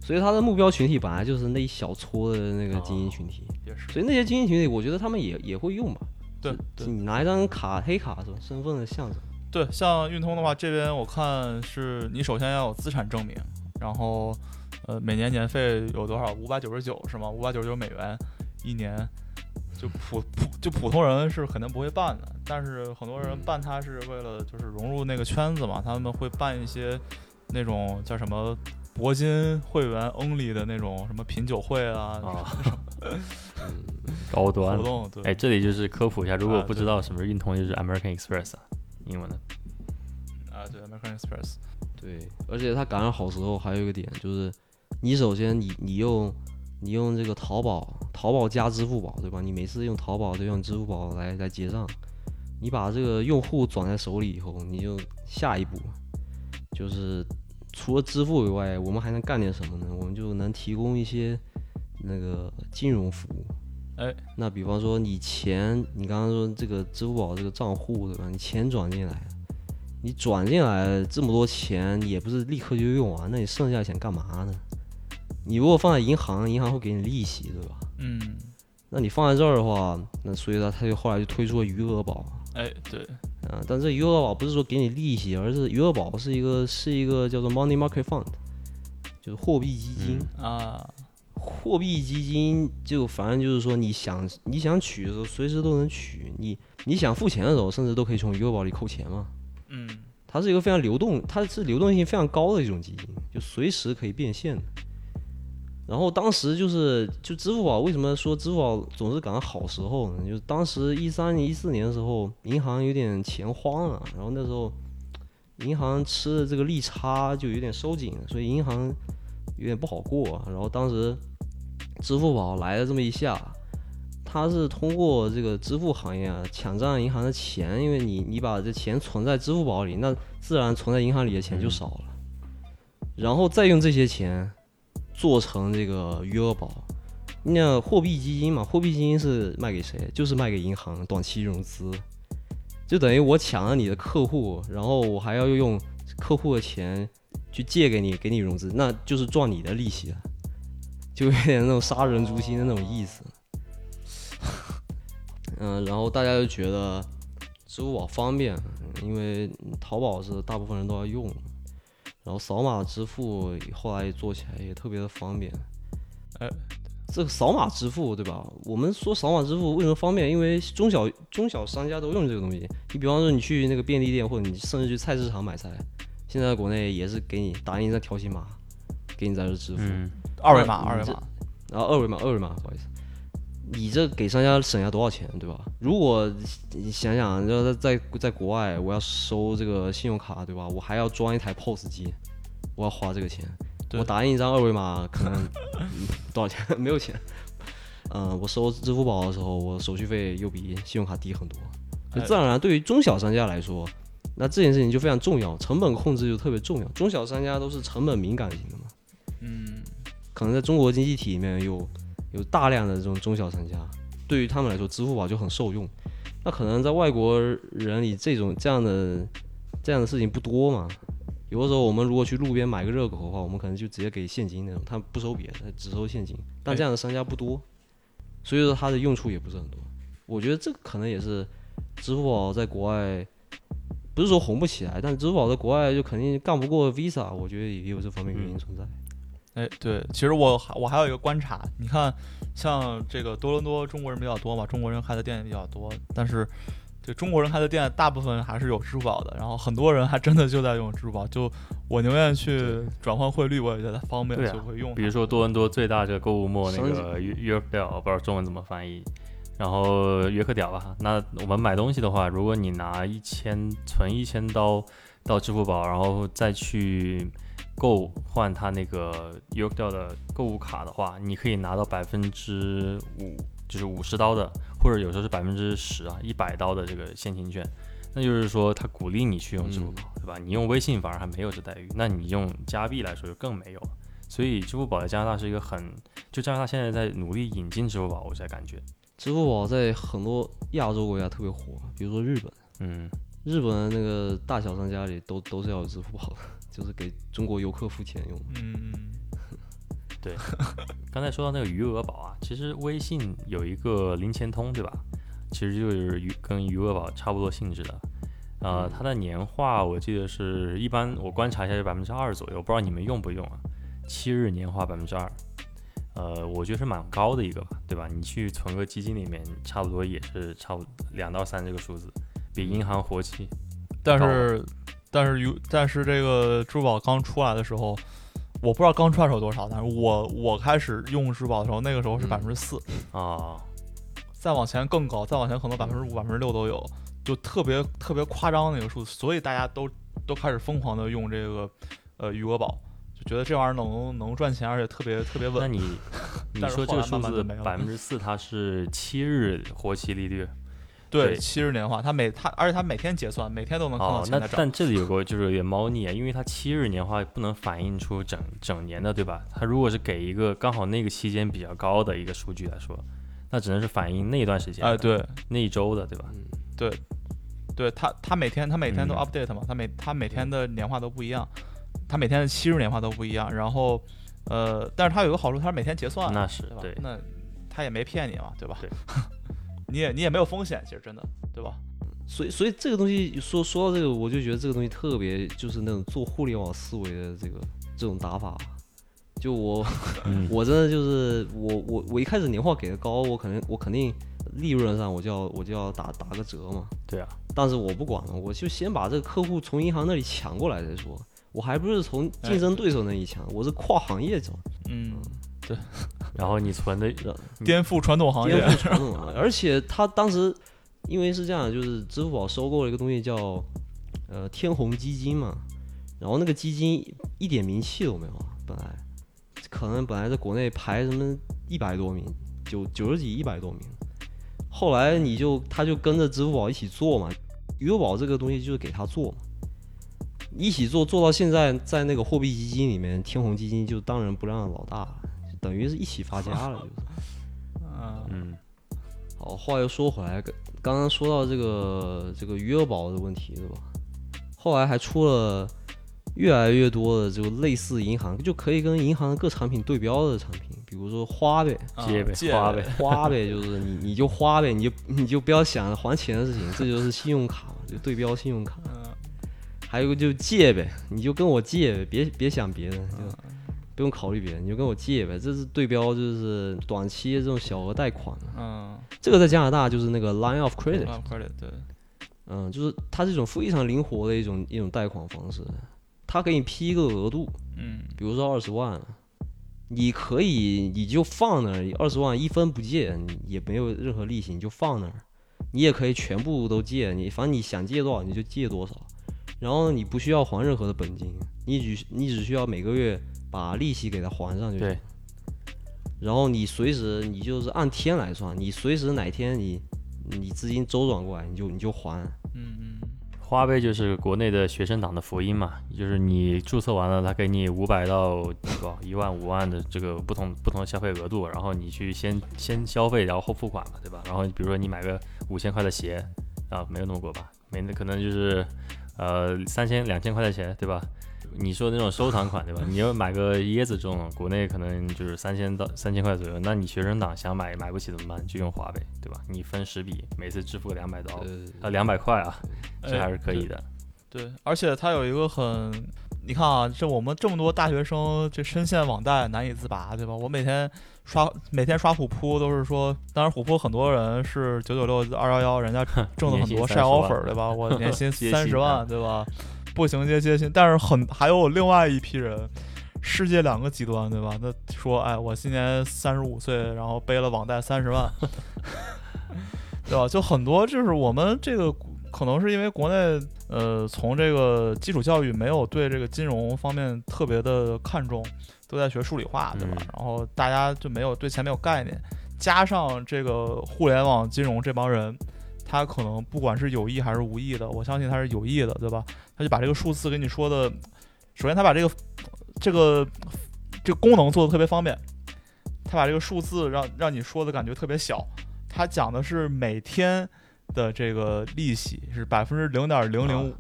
所以它的目标群体本来就是那一小撮的那个精英哦群体，也是，所以那些精英群体，我觉得他们也也会用吧。对对你拿一张卡黑卡是吧？身份的象征。对，像运通的话，这边我看是你首先要有资产证明，然后呃每年年费有多少？五百九十九是吗？五百九十九美元一年，就普普就普通人是肯定不会办的，但是很多人办它是为了就是融入那个圈子嘛，他们会办一些那种叫什么铂金会员 only 的那种什么品酒会啊啊，*laughs* *laughs* 高端活。动，对，哎，这里就是科普一下，如果不知道什么是运通，就是 American Express 啊，英文的。啊对，American Express，对，而且它赶上好时候，还有一个点就是，你首先你你用你用这个淘宝，淘宝加支付宝，对吧？你每次用淘宝都用支付宝来来结账，你把这个用户转在手里以后，你就下一步就是除了支付以外，我们还能干点什么呢？我们就能提供一些那个金融服务。哎，那比方说你钱，你刚刚说这个支付宝这个账户对吧？你钱转进来，你转进来这么多钱，也不是立刻就用完，那你剩下钱干嘛呢？你如果放在银行，银行会给你利息，对吧？嗯，那你放在这儿的话，那所以呢，他就后来就推出了余额宝。哎，对，啊，但这余额宝不是说给你利息，而是余额宝是一个是一个叫做 money market fund，就是货币基金。啊，货币基金就反正就是说，你想你想取的时候，随时都能取。你你想付钱的时候，甚至都可以从余额宝里扣钱嘛。嗯，它是一个非常流动，它是流动性非常高的一种基金，就随时可以变现的。然后当时就是就支付宝为什么说支付宝总是赶上好时候呢？就是当时一三年、一四年的时候，银行有点钱荒了，然后那时候银行吃的这个利差就有点收紧，所以银行有点不好过。然后当时支付宝来了这么一下，它是通过这个支付行业啊抢占银行的钱，因为你你把这钱存在支付宝里，那自然存在银行里的钱就少了，然后再用这些钱。做成这个余额宝，那货币基金嘛，货币基金是卖给谁？就是卖给银行短期融资，就等于我抢了你的客户，然后我还要用客户的钱去借给你，给你融资，那就是赚你的利息了，*laughs* 就有点那种杀人诛心的那种意思。*laughs* 嗯，然后大家就觉得支付宝方便，因为淘宝是大部分人都要用。然后扫码支付后来做起来也特别的方便，呃，这个扫码支付对吧？我们说扫码支付为什么方便？因为中小中小商家都用这个东西。你比方说你去那个便利店，或者你甚至去菜市场买菜，现在国内也是给你打印一张条形码，给你在这支付，二维码，二维码，然后二维码，二维码，不好意思。你这给商家省下多少钱，对吧？如果你想想，就在在国外，我要收这个信用卡，对吧？我还要装一台 POS 机，我要花这个钱。我打印一张二维码，可能多少钱？*laughs* 没有钱。嗯，我收支付宝的时候，我手续费又比信用卡低很多。自然而然，对于中小商家来说，那这件事情就非常重要，成本控制就特别重要。中小商家都是成本敏感型的嘛。嗯。可能在中国经济体里面有。有大量的这种中小商家，对于他们来说，支付宝就很受用。那可能在外国人里，这种这样的这样的事情不多嘛。有的时候，我们如果去路边买个热狗的话，我们可能就直接给现金那种，他不收别的，只收现金。但这样的商家不多，所以说它的用处也不是很多。我觉得这个可能也是支付宝在国外不是说红不起来，但支付宝在国外就肯定干不过 Visa，我觉得也有这方面原因存在。哎，对，其实我还我还有一个观察，你看，像这个多伦多中国人比较多嘛，中国人开的店也比较多，但是这中国人开的店大部分还是有支付宝的，然后很多人还真的就在用支付宝，就我宁愿去转换汇率，我也觉得方便，就会用。比如说多伦多最大这个购物末那个约约克屌，不知道中文怎么翻译，然后约克屌吧。那我们买东西的话，如果你拿一千存一千刀到支付宝，然后再去。购换他那个 York 掉的购物卡的话，你可以拿到百分之五，就是五十刀的，或者有时候是百分之十啊，一百刀的这个现金券。那就是说，他鼓励你去用支付宝，对吧？你用微信反而还没有这待遇，那你用加币来说就更没有了。所以，支付宝在加拿大是一个很，就加拿大现在在努力引进支付宝，我才感觉支付宝在很多亚洲国家特别火，比如说日本，嗯，日本那个大小商家里都都是要有支付宝的。*laughs* 就是给中国游客付钱用。嗯，对。*laughs* 刚才说到那个余额宝啊，其实微信有一个零钱通，对吧？其实就是余跟余额宝差不多性质的。呃，它的年化我记得是一般，我观察一下是百分之二左右，不知道你们用不用啊？七日年化百分之二，呃，我觉得是蛮高的一个吧，对吧？你去存个基金里面，差不多也是差不两到三这个数字，比银行活期。但是。但是，有但是这个支付宝刚出来的时候，我不知道刚出来时候多少，但是我我开始用支付宝的时候，那个时候是百分之四啊，再往前更高，再往前可能百分之五、百分之六都有，就特别特别夸张的那个数字，所以大家都都开始疯狂的用这个呃余额宝，就觉得这玩意儿能能赚钱，而且特别特别稳。那你 *laughs* 你说这个数字百分之四，它是七日活期利率？*laughs* 对，七日年化，它每它，而且它每天结算，每天都能看到钱那但这里有个就是有点猫腻啊，因为它七日年化不能反映出整整年的，对吧？它如果是给一个刚好那个期间比较高的一个数据来说，那只能是反映那一段时间。哎，对，那一周的，对吧？对，对，它它每天它每天都 update 嘛，它每它每天的年化都不一样，它每天的七日年化都不一样。然后，呃，但是他有个好处，他是每天结算，那是对吧？那他也没骗你嘛，对吧？对，*laughs* 你也你也没有风险，其实真的，对吧？所以所以这个东西说说到这个，我就觉得这个东西特别就是那种做互联网思维的这个这种打法。就我 *laughs* 嗯我真的就是我我我一开始年化给的高，我肯定我肯定利润上我就要我就要打打个折嘛。对啊，但是我不管了，我就先把这个客户从银行那里抢过来再说。我还不是从竞争对手那一抢，我是跨行业走，嗯，对 *laughs* 然后你存的颠覆传统行业颠，覆传统了。而且他当时因为是这样，就是支付宝收购了一个东西叫呃天弘基金嘛，然后那个基金一点名气都没有，本来可能本来在国内排什么一百多名，九九十几一百多名，后来你就他就跟着支付宝一起做嘛，余额宝这个东西就是给他做嘛。一起做做到现在，在那个货币基金里面，天弘基金就当仁不让的老大，就等于是一起发家了，*laughs* 就是。嗯嗯好，话又说回来，刚刚刚说到这个这个余额宝的问题，对吧？后来还出了越来越多的这个类似银行，就可以跟银行的各产品对标的产品，比如说花呗，借呗花呗，花呗就是你你就花呗，你就你就不要想还钱的事情，这就是信用卡嘛，就对标信用卡。嗯还有个就借呗，你就跟我借呗，别别想别的，就不用考虑别的，你就跟我借呗，这是对标就是短期这种小额贷款嘛嗯这个在加拿大就是那个 line of credit，啊，credit 对，嗯，就是它是一种非常灵活的一种一种贷款方式，它给你批一个额度，嗯。比如说二十万，你可以你就放那儿，二十万一分不借，你也没有任何利息，你就放那儿。你也可以全部都借，你反正你想借多少你就借多少，然后你不需要还任何的本金，你只你只需要每个月把利息给它还上就行对。然后你随时你就是按天来算，你随时哪天你你资金周转过来，你就你就还。嗯嗯花呗就是国内的学生党的福音嘛，就是你注册完了，他给你五百到 *laughs* 一万五万的这个不同不同的消费额度，然后你去先先消费，然后后付款嘛，对吧？然后比如说你买个五千块的鞋啊，没有那么过吧？没那可能就是呃三千两千块的钱，对吧？你说那种收藏款，对吧？*laughs* 你要买个椰子这种，国内可能就是三千到三千块左右，那你学生党想买买不起怎么办？就用花呗，对吧？你分十笔，每次支付个两百刀，呃，啊两百块啊，这哎还是可以的。对，而且它有一个很，你看啊，这我们这么多大学生，这深陷网贷难以自拔，对吧？我每天刷每天刷虎扑都是说，当然虎扑很多人是九九六二幺幺，人家 *laughs* 挣了很多晒30万 offer，对吧？我年薪接 *laughs* 三十万，对吧？步行街接薪，但是很还有另外一批人。世界两个极端，对吧？那说，哎，我今年三十五岁，然后背了网贷三十万，*laughs* 对吧？就很多，就是我们这个可能是因为国内，呃，从这个基础教育没有对这个金融方面特别的看重，都在学数理化，对吧？嗯。然后大家就没有对钱没有概念，加上这个互联网金融这帮人，他可能不管是有意还是无意的，我相信他是有意的，对吧？他就把这个数字给你说的，首先他把这个这个这个功能做的特别方便，他把这个数字让让你说的感觉特别小，他讲的是每天的这个利息是百分之零点零零五，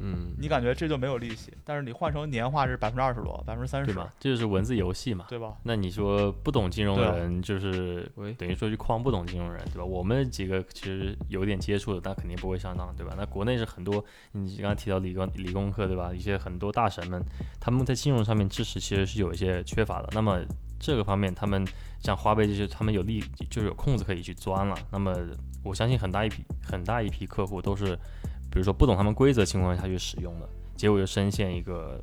嗯，你感觉这就没有利息，但是你换成年化是百分之二十多，百分之三十，对吧？这就是文字游戏嘛。对吧？那你说不懂金融的人，就是喂等于说去诓不懂金融人，对吧？我们几个其实有点接触的，但肯定不会上当，对吧？那国内是很多，你刚刚提到理工理工科，对吧？一些很多大神们，他们在金融上面知识其实是有一些缺乏的。那么这个方面，他们像花呗这些，他们有利就是有空子可以去钻了。那么我相信很大一批很大一批客户都是，比如说不懂他们规则情况下去使用的，结果就深陷一个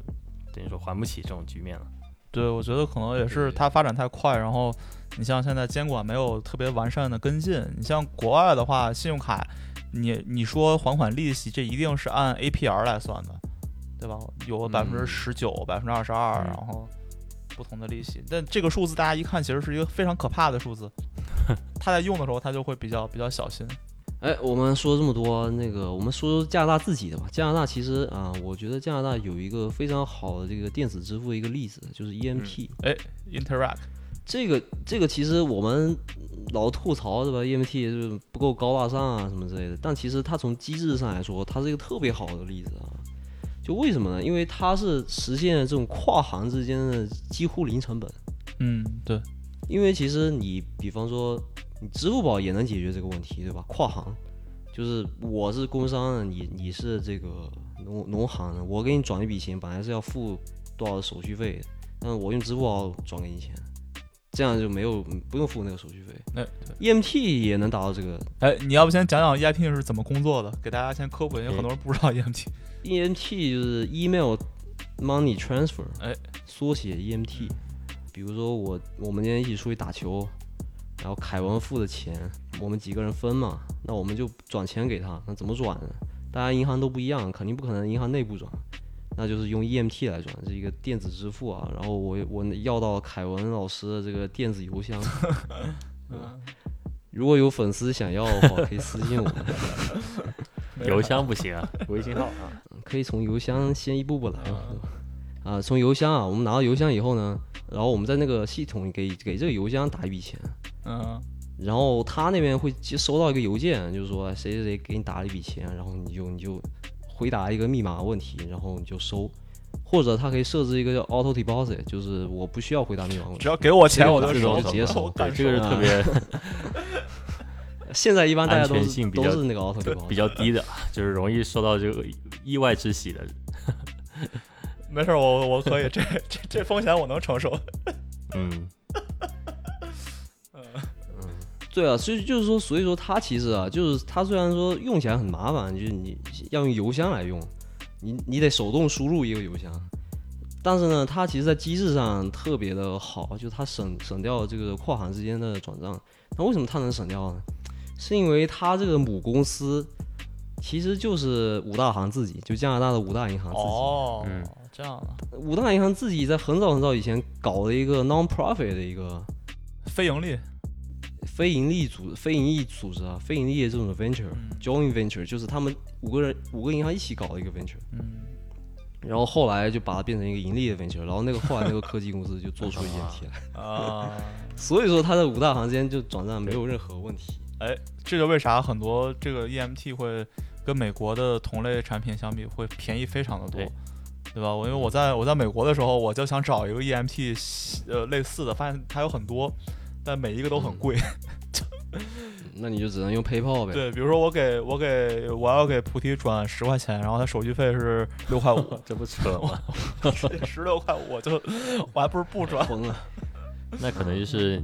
等于说还不起这种局面了。对，我觉得可能也是它发展太快，然后你像现在监管没有特别完善的跟进。你像国外的话，信用卡，你你说还款利息，这一定是按 APR 来算的，对吧？有百分之十九、百分之二十二，嗯然后不同的利息。但这个数字大家一看，其实是一个非常可怕的数字。*laughs* 他在用的时候，他就会比较比较小心。哎，我们说这么多，那个我们说说加拿大自己的吧。加拿大其实啊、我觉得加拿大有一个非常好的这个电子支付的一个例子，就是 EMT。哎，Interact，这个这个其实我们老吐槽是吧？EMT 就是不够高大上啊什么之类的，但其实它从机制上来说，它是一个特别好的例子啊。就为什么呢？因为它是实现了这种跨行之间的几乎零成本。嗯，对，因为其实你比方说你支付宝也能解决这个问题，对吧？跨行，就是我是工商的，你你是这个农农行的，我给你转一笔钱，本来是要付多少手续费的，但是我用支付宝转给你钱，这样就没有不用付那个手续费。哎 EMT 也能达到这个哎，你要不先讲讲 EIT 是怎么工作的，给大家先科普，因为很多人不知道 EMT。EMT 就是 email money transfer，哎，缩写 EMT。比如说我我们今天一起出去打球，然后凯文付的钱，我们几个人分嘛，那我们就转钱给他。那怎么转呢？大家银行都不一样，肯定不可能银行内部转，那就是用 EMT 来转，是一个电子支付啊。然后我我要到凯文老师的这个电子邮箱？*laughs* 如果有粉丝想要的话，*laughs* 可以私信我。邮箱不行啊，*laughs* 微信号啊。可以从邮箱先一步步来嘛，啊，从邮箱啊，我们拿到邮箱以后呢，然后我们在那个系统给给这个邮箱打一笔钱，嗯。然后他那边会接收到一个邮件，就是说谁谁谁给你打了一笔钱，然后你就你就回答一个密码问题，然后你就收，或者他可以设置一个叫 auto deposit，就是我不需要回答密码问题只，要给我钱我就直接收。对，这个是特别现在一般大家都是性都是那个 auto 比 deposit，比较低的，就是容易受到这个意外之喜的。*laughs* 没事，我我可以，这这这风险我能承受。*laughs* 嗯，对啊，所以就是说，所以说它其实啊，就是它虽然说用起来很麻烦，就是你要用邮箱来用，你你得手动输入一个邮箱，但是呢，它其实在机制上特别的好，就它省省掉了这个跨行之间的转账。那为什么它能省掉呢？是因为它这个母公司其实就是五大行自己，就加拿大的五大银行自己。哦嗯，这样的，五大银行自己在很早很早以前搞了一个 non-profit 的一个非盈利，非盈利组非盈利组织啊，非盈利的这种 venture、嗯。joint venture，就是他们五个人五个银行一起搞的一个 venture，嗯，然后后来就把它变成一个盈利的 venture，然后那个后来那个科技公司就做出了 EMT 来，*laughs* 啊，*laughs* 所以说它的五大行之间就转账没有任何问题。哎，这就为啥很多这个 EMT 会跟美国的同类产品相比会便宜非常的多对，对吧？我因为我在我在美国的时候，我就想找一个 EMT 呃类似的，发现它有很多，但每一个都很贵。*laughs* 那你就只能用 PayPal 呗。对，比如说我给我给我要给菩提转十块钱，然后他手续费是六块五，*laughs* 这不扯吗？*laughs* 十六块五，我就我还不如不转。疯了。那可能就是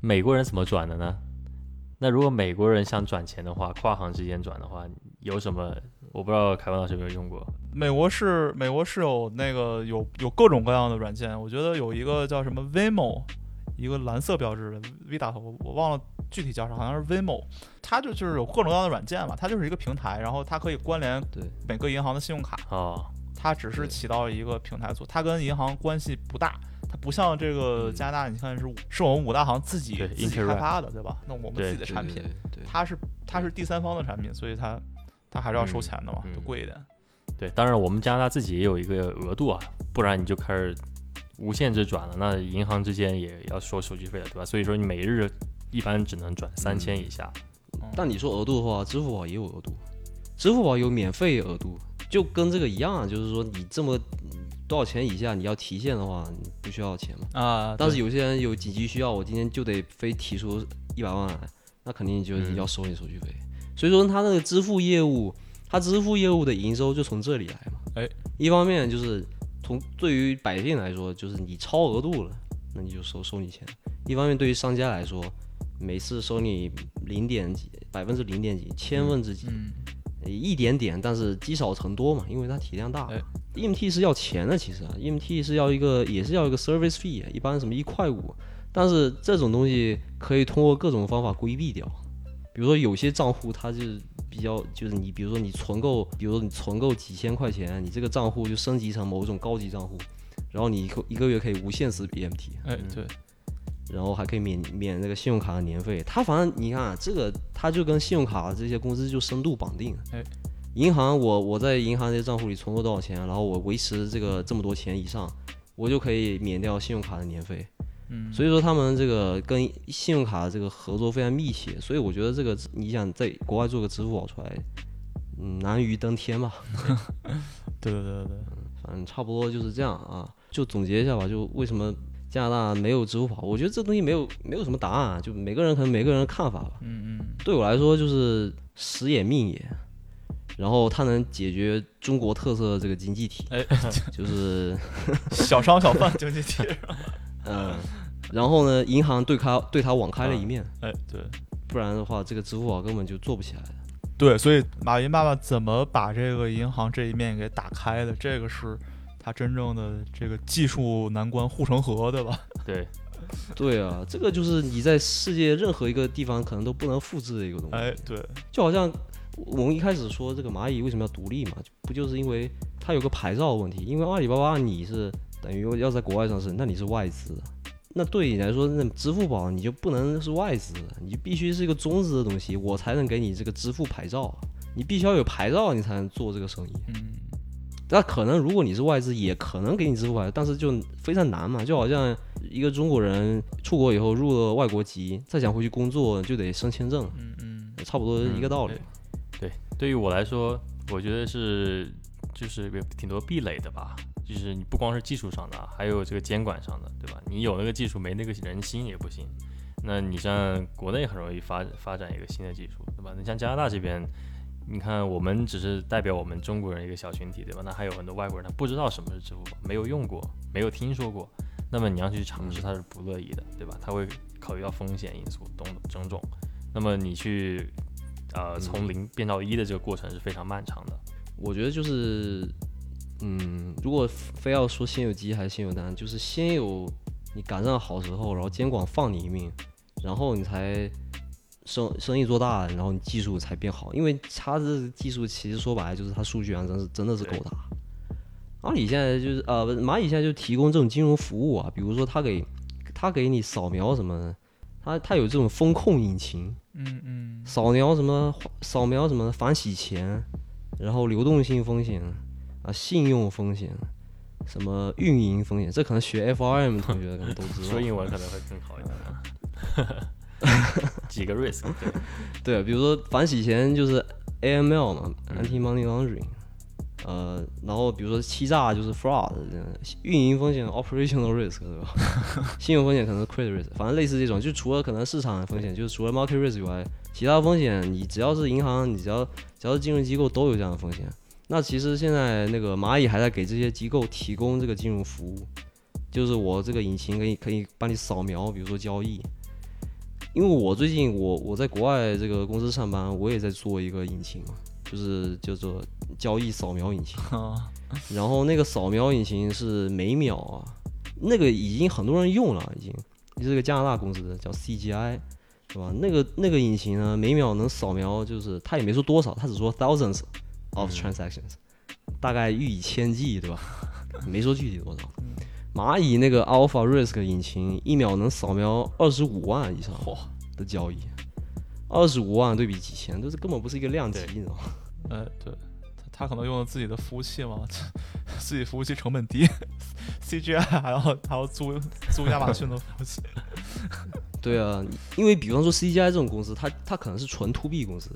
美国人怎么转的呢？那如果美国人想转钱的话，跨行之间转的话，有什么？我不知道凯文老师有没有用过。美国是美国是有那个有有各种各样的软件，我觉得有一个叫什么 Vimo，一个蓝色标志的 V 打头，我我忘了具体叫啥，好像是 Vimo，它就就是有各种各样的软件嘛，它就是一个平台，然后它可以关联对。每个银行的信用卡，啊，它只是起到一个平台作，它跟银行关系不大。它不像这个嗯。加拿大，你看是是我们五大行自己自己开发的，对吧？那我们自己的产品，它是它是第三方的产品，所以它它还是要收嗯钱的嘛，嗯。就贵一点。对，当然我们加拿大自己也有一个额度啊，不然你就开始无限制转了，那银行之间也要收手续费的，对吧？所以说你每日一般只能转三千以下。但你说额度的话，支付宝也有额度，支付宝有免费额度，就跟这个一样啊，就是说你这么多少钱以下你要提现的话，你不需要钱嘛。啊，但是有些人有紧急需要，我今天就得非提出一百万来，那肯定就要收你手续费。所以说他那个支付业务，他支付业务的营收就从这里来嘛。哎，一方面就是从对于百姓来说，就是你超额度了，那你就收收你钱；一方面对于商家来说，每次收你零点几、百分之零点几、千分之几，嗯，一点点，但是积少成多嘛，因为它体量大。哎 EMT 是要钱的，其实啊，EMT 是要一个也是要一个 service fee，一般什么一块五，但是这种东西可以通过各种方法规避掉。比如说有些账户它就是比较，就是你比如说你存够，比如说你存够几千块钱，你这个账户就升级成某种高级账户，然后你一个一个月可以无限次 BMT 哎，对，然后还可以免免那个信用卡的年费。它反正你看、啊、这个，它就跟信用卡这些公司就深度绑定。哎，银行我我在银行这些账户里存够多少钱，然后我维持这个这么多钱以上，我就可以免掉信用卡的年费。嗯，所以说他们这个跟信用卡这个合作非常密切，所以我觉得这个你想在国外做个支付宝出来，嗯，难于登天吧。*laughs* 对对对对对，反正差不多就是这样啊。就总结一下吧，就为什么加拿大没有支付宝，我觉得这东西没有没有什么答案啊，就每个人可能每个人的看法吧。嗯嗯，对我来说就是时也命也，然后它能解决中国特色的这个经济体，哎，就是 *laughs* *laughs* 小商小贩经济体，嗯，然后呢，银行对它对他网开了一面，哎，对不然的话，这个支付宝根本就做不起来的。对，所以马云爸爸怎么把这个银行这一面给打开的？这个是他真正的这个技术难关护城河，对吧？*laughs* 对，对啊，这个就是你在世界任何一个地方可能都不能复制的一个东西。哎，对，就好像我们一开始说这个蚂蚁为什么要独立嘛，不就是因为它有个牌照问题？因为阿里巴巴你是等于要在国外上市，那你是外资，那对你来说，那支付宝你就不能是外资，你必须是一个中资的东西，我才能给你这个支付牌照。你必须要有牌照，你才能做这个生意。嗯，那可能如果你是外资，也可能给你支付牌照，但是就非常难嘛。就好像一个中国人出国以后入了外国籍，再想回去工作就得申签证，嗯嗯，差不多一个道理。对，对于我来说，我觉得是就是有挺多壁垒的吧。就是你不光是技术上的，还有这个监管上的，对吧？你有那个技术，没那个人心也不行。那你像国内很容易发发展一个新的技术，对吧？你像加拿大这边，你看我们只是代表我们中国人一个小群体，对吧？那还有很多外国人，他不知道什么是支付宝，没有用过，没有听说过。那么你要去尝试，他是不乐意的，对吧？他会考虑到风险因素等种种。那么你去呃从零变到一的这个过程是非常漫长的。我觉得就是，嗯，如果非要说先有鸡还是先有蛋，就是先有你赶上好时候，然后监管放你一命，然后你才生生意做大，然后你技术才变好。因为它这技术其实说白了就是它数据量真是真的是够大。阿里现在就是呃，不是蚂蚁现在就提供这种金融服务啊，比如说它给它给你扫描什么的，它它有这种风控引擎，嗯嗯，扫描什么扫描什么反洗钱，然后流动性风险啊，信用风险，什么运营风险，这可能学 *laughs* FRM 的同学可能都知道。说英文可能会更好一点啊。*laughs* 几个 risk，对 *laughs* 对，比如说反洗钱就是 AML 嘛，anti money laundering，呃，然后比如说欺诈就是 fraud，运营风险 operational risk 对吧？信用风险可能是 credit risk，反正类似这种，就除了可能市场风险，就是除了 market risk 以外，其他风险你只要是银行，你只要只要是金融机构都有这样的风险。那其实现在那个蚂蚁还在给这些机构提供这个金融服务，就是我这个引擎可以可以帮你扫描，比如说交易。因为我最近我我在国外这个公司上班，我也在做一个引擎嘛，就是叫做交易扫描引擎。啊，然后那个扫描引擎是每秒啊，那个已经很多人用了，已经，是个加拿大公司的叫 CGI，是吧？那个那个引擎呢，每秒能扫描，就是他也没说多少，他只说 thousands of transactions，、大概逾以千计，对吧？*laughs* 没说具体多少。蚂蚁那个 Alpha Risk 引擎一秒能扫描二十五万以上嚯，的交易，二十五万对比几千，这是根本不是一个量级，你知道吗？哎，*laughs* 对，他他可能用了自己的服务器嘛，*laughs* 自己服务器成本低，CGI 还要还要租租亚马逊的服务器，对啊，因为比方说 CGI 这种公司，它它可能是纯 to B 公司，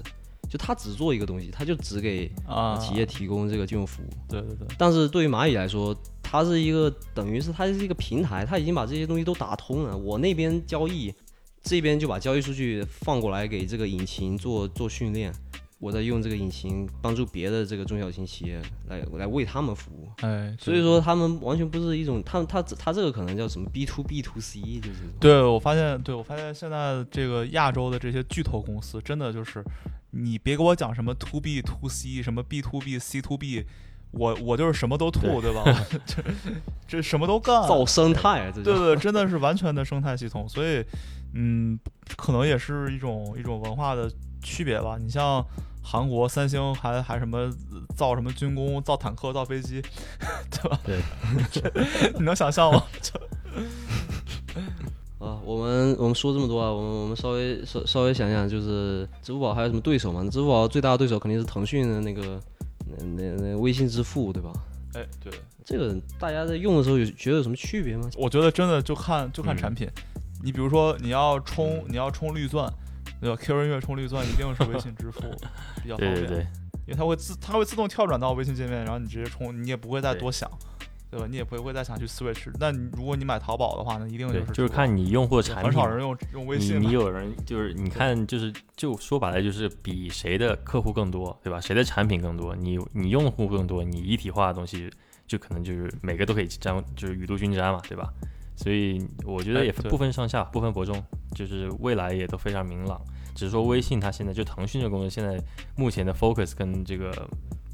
就它只做一个东西，它就只给啊，企业提供这个金融服务。对对对，但是对于蚂蚁来说，它是一个等于是它是一个平台，它已经把这些东西都打通了。我那边交易，这边就把交易数据放过来给这个引擎做做训练，我在用这个引擎帮助别的这个中小型企业来来为他们服务。哎，所以说他们完全不是一种，他他他这个可能叫什么 B to B to C，对我发现，对我发现现在这个亚洲的这些巨头公司，真的就是你别给我讲什么 to B to C，什么 B to B C to B，我我就是什么都吐，对对吧？*laughs* 这这什么都干，造生态，这叫对对，真的是完全的生态系统，所以嗯，可能也是一种一种文化的区别吧。你像韩国三星还还什么造什么军工、造坦克、造飞机，*laughs* 对吧？对，*laughs* 你能想象吗？*laughs* 啊，我们我们说这么多啊，我们我们稍微稍稍微想想，就是支付宝还有什么对手嘛？支付宝最大的对手肯定是腾讯的那个那那那微信支付，对吧？哎，对，这个大家在用的时候有觉得有什么区别吗？我觉得真的就看就看嗯产品。你比如说你要充你要充绿钻，对吧？Q 音乐充绿钻一定是微信支付 *laughs* 比较方便，对对对，因为它会自它会自动跳转到微信界面，然后你直接充，你也不会再多想，对对吧？你也不会再想去 switch。那你如果你买淘宝的话那，一定就，是就是看你用户产品很少人用用微信嘛。你有人就是你看就是就说白了就是比谁的客户更多，对吧？谁的产品更多，你你用户更多，你一体化的东西就可能就是每个都可以沾，就是雨露均沾嘛，对吧？所以我觉得也不分上下，不分伯仲，就是未来也都非常明朗。只是说微信它现在就腾讯这个公司现在目前的 focus 跟这个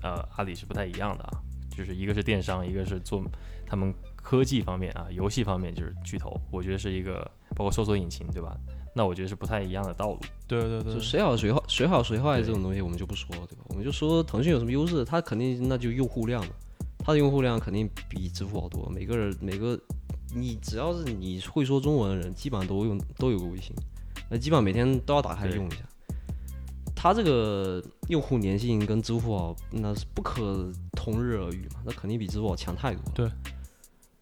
呃阿里是不太一样的啊，就是一个是电商，一个是做他们科技方面啊，游戏方面就是巨头，我觉得是一个包括搜索引擎，对吧？那我觉得是不太一样的道路。对对对就，谁好谁坏，谁好谁坏这种东西我们就不说，对吧？我们就说腾讯有什么优势，它肯定那就用户量嘛，它的用户量肯定比支付宝多。每个人每个你只要是你会说中文的人，基本上都用都有个微信，那基本上每天都要打开用一下。它这个用户粘性跟支付宝那是不可同日而语嘛，那肯定比支付宝强太多了。对。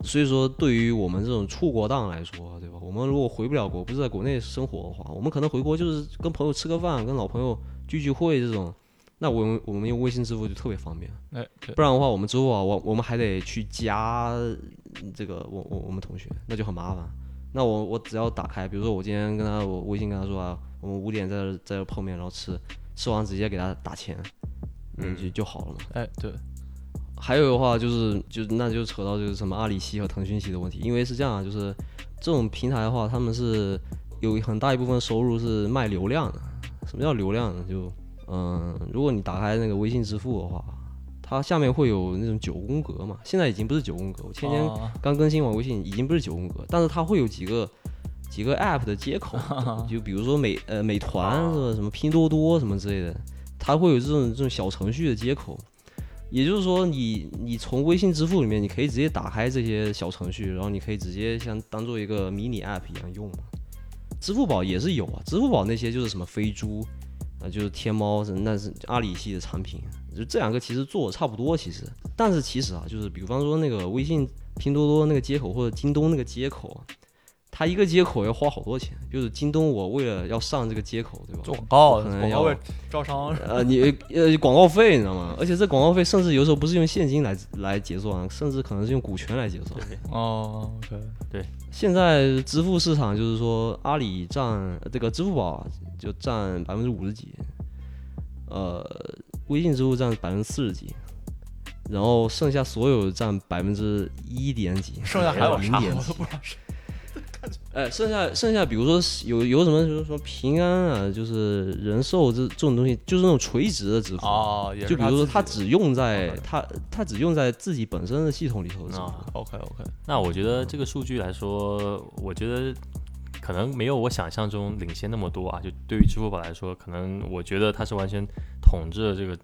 所以说，对于我们这种出国党来说，对吧？我们如果回不了国，不是在国内生活的话，我们可能回国就是跟朋友吃个饭，跟老朋友聚聚会这种。那我们我们用微信支付就特别方便，哎对不然的话，我们支付宝我我们还得去加这个我我我们同学，那就很麻烦。那我我只要打开，比如说我今天跟他我微信跟他说啊，我们五点在这在这碰面，然后吃，吃完直接给他打钱，嗯就就好了嘛。哎对，还有的话就是就那就扯到就是什么阿里系和腾讯系的问题，因为是这样啊，就是这种平台的话，他们是有很大一部分收入是卖流量的。什么叫流量呢？就嗯，如果你打开那个微信支付的话，它下面会有那种九宫格嘛，现在已经不是九宫格，我前天啊刚更新完微信，已经不是九宫格，但是它会有几个几个 App 的接口，*laughs* 就比如说美呃美团是什么什么拼多多什么之类的，它会有这种这种小程序的接口。也就是说你，你从微信支付里面，你可以直接打开这些小程序，然后你可以直接像当做一个迷你 App 一样用嘛。支付宝也是有啊，支付宝那些就是什么飞猪，啊，就是天猫，那是阿里系的产品，就这两个其实做的差不多，其实，但是其实啊，就是比方说那个微信、拼多多那个接口或者京东那个接口，它一个接口要花好多钱，就是京东我为了要上这个接口，对吧？做广告可能要广告位招商 *laughs* 呃，你呃广告费你知道吗？而且这广告费甚至有时候不是用现金来来结算，甚至可能是用股权来结算。哦，OK，现在支付市场就是说，阿里占呃这个支付宝啊就占百分之五十几，呃，微信支付占百分之四十几，然后剩下所有占百分之一点几，剩下还有啥零点几我都不知道是。*laughs* 哎，剩下剩下，比如说是有有什么，比如说平安啊，就是人寿这这种东西，就是那种垂直的支付。哦，就比如说，它只用在它它只用在自己本身的系统里头的支付。啊 OK OK，那我觉得这个数据来说，我觉得可能没有我想象中领先那么多啊。就对于支付宝来说，可能我觉得它是完全统治了这个，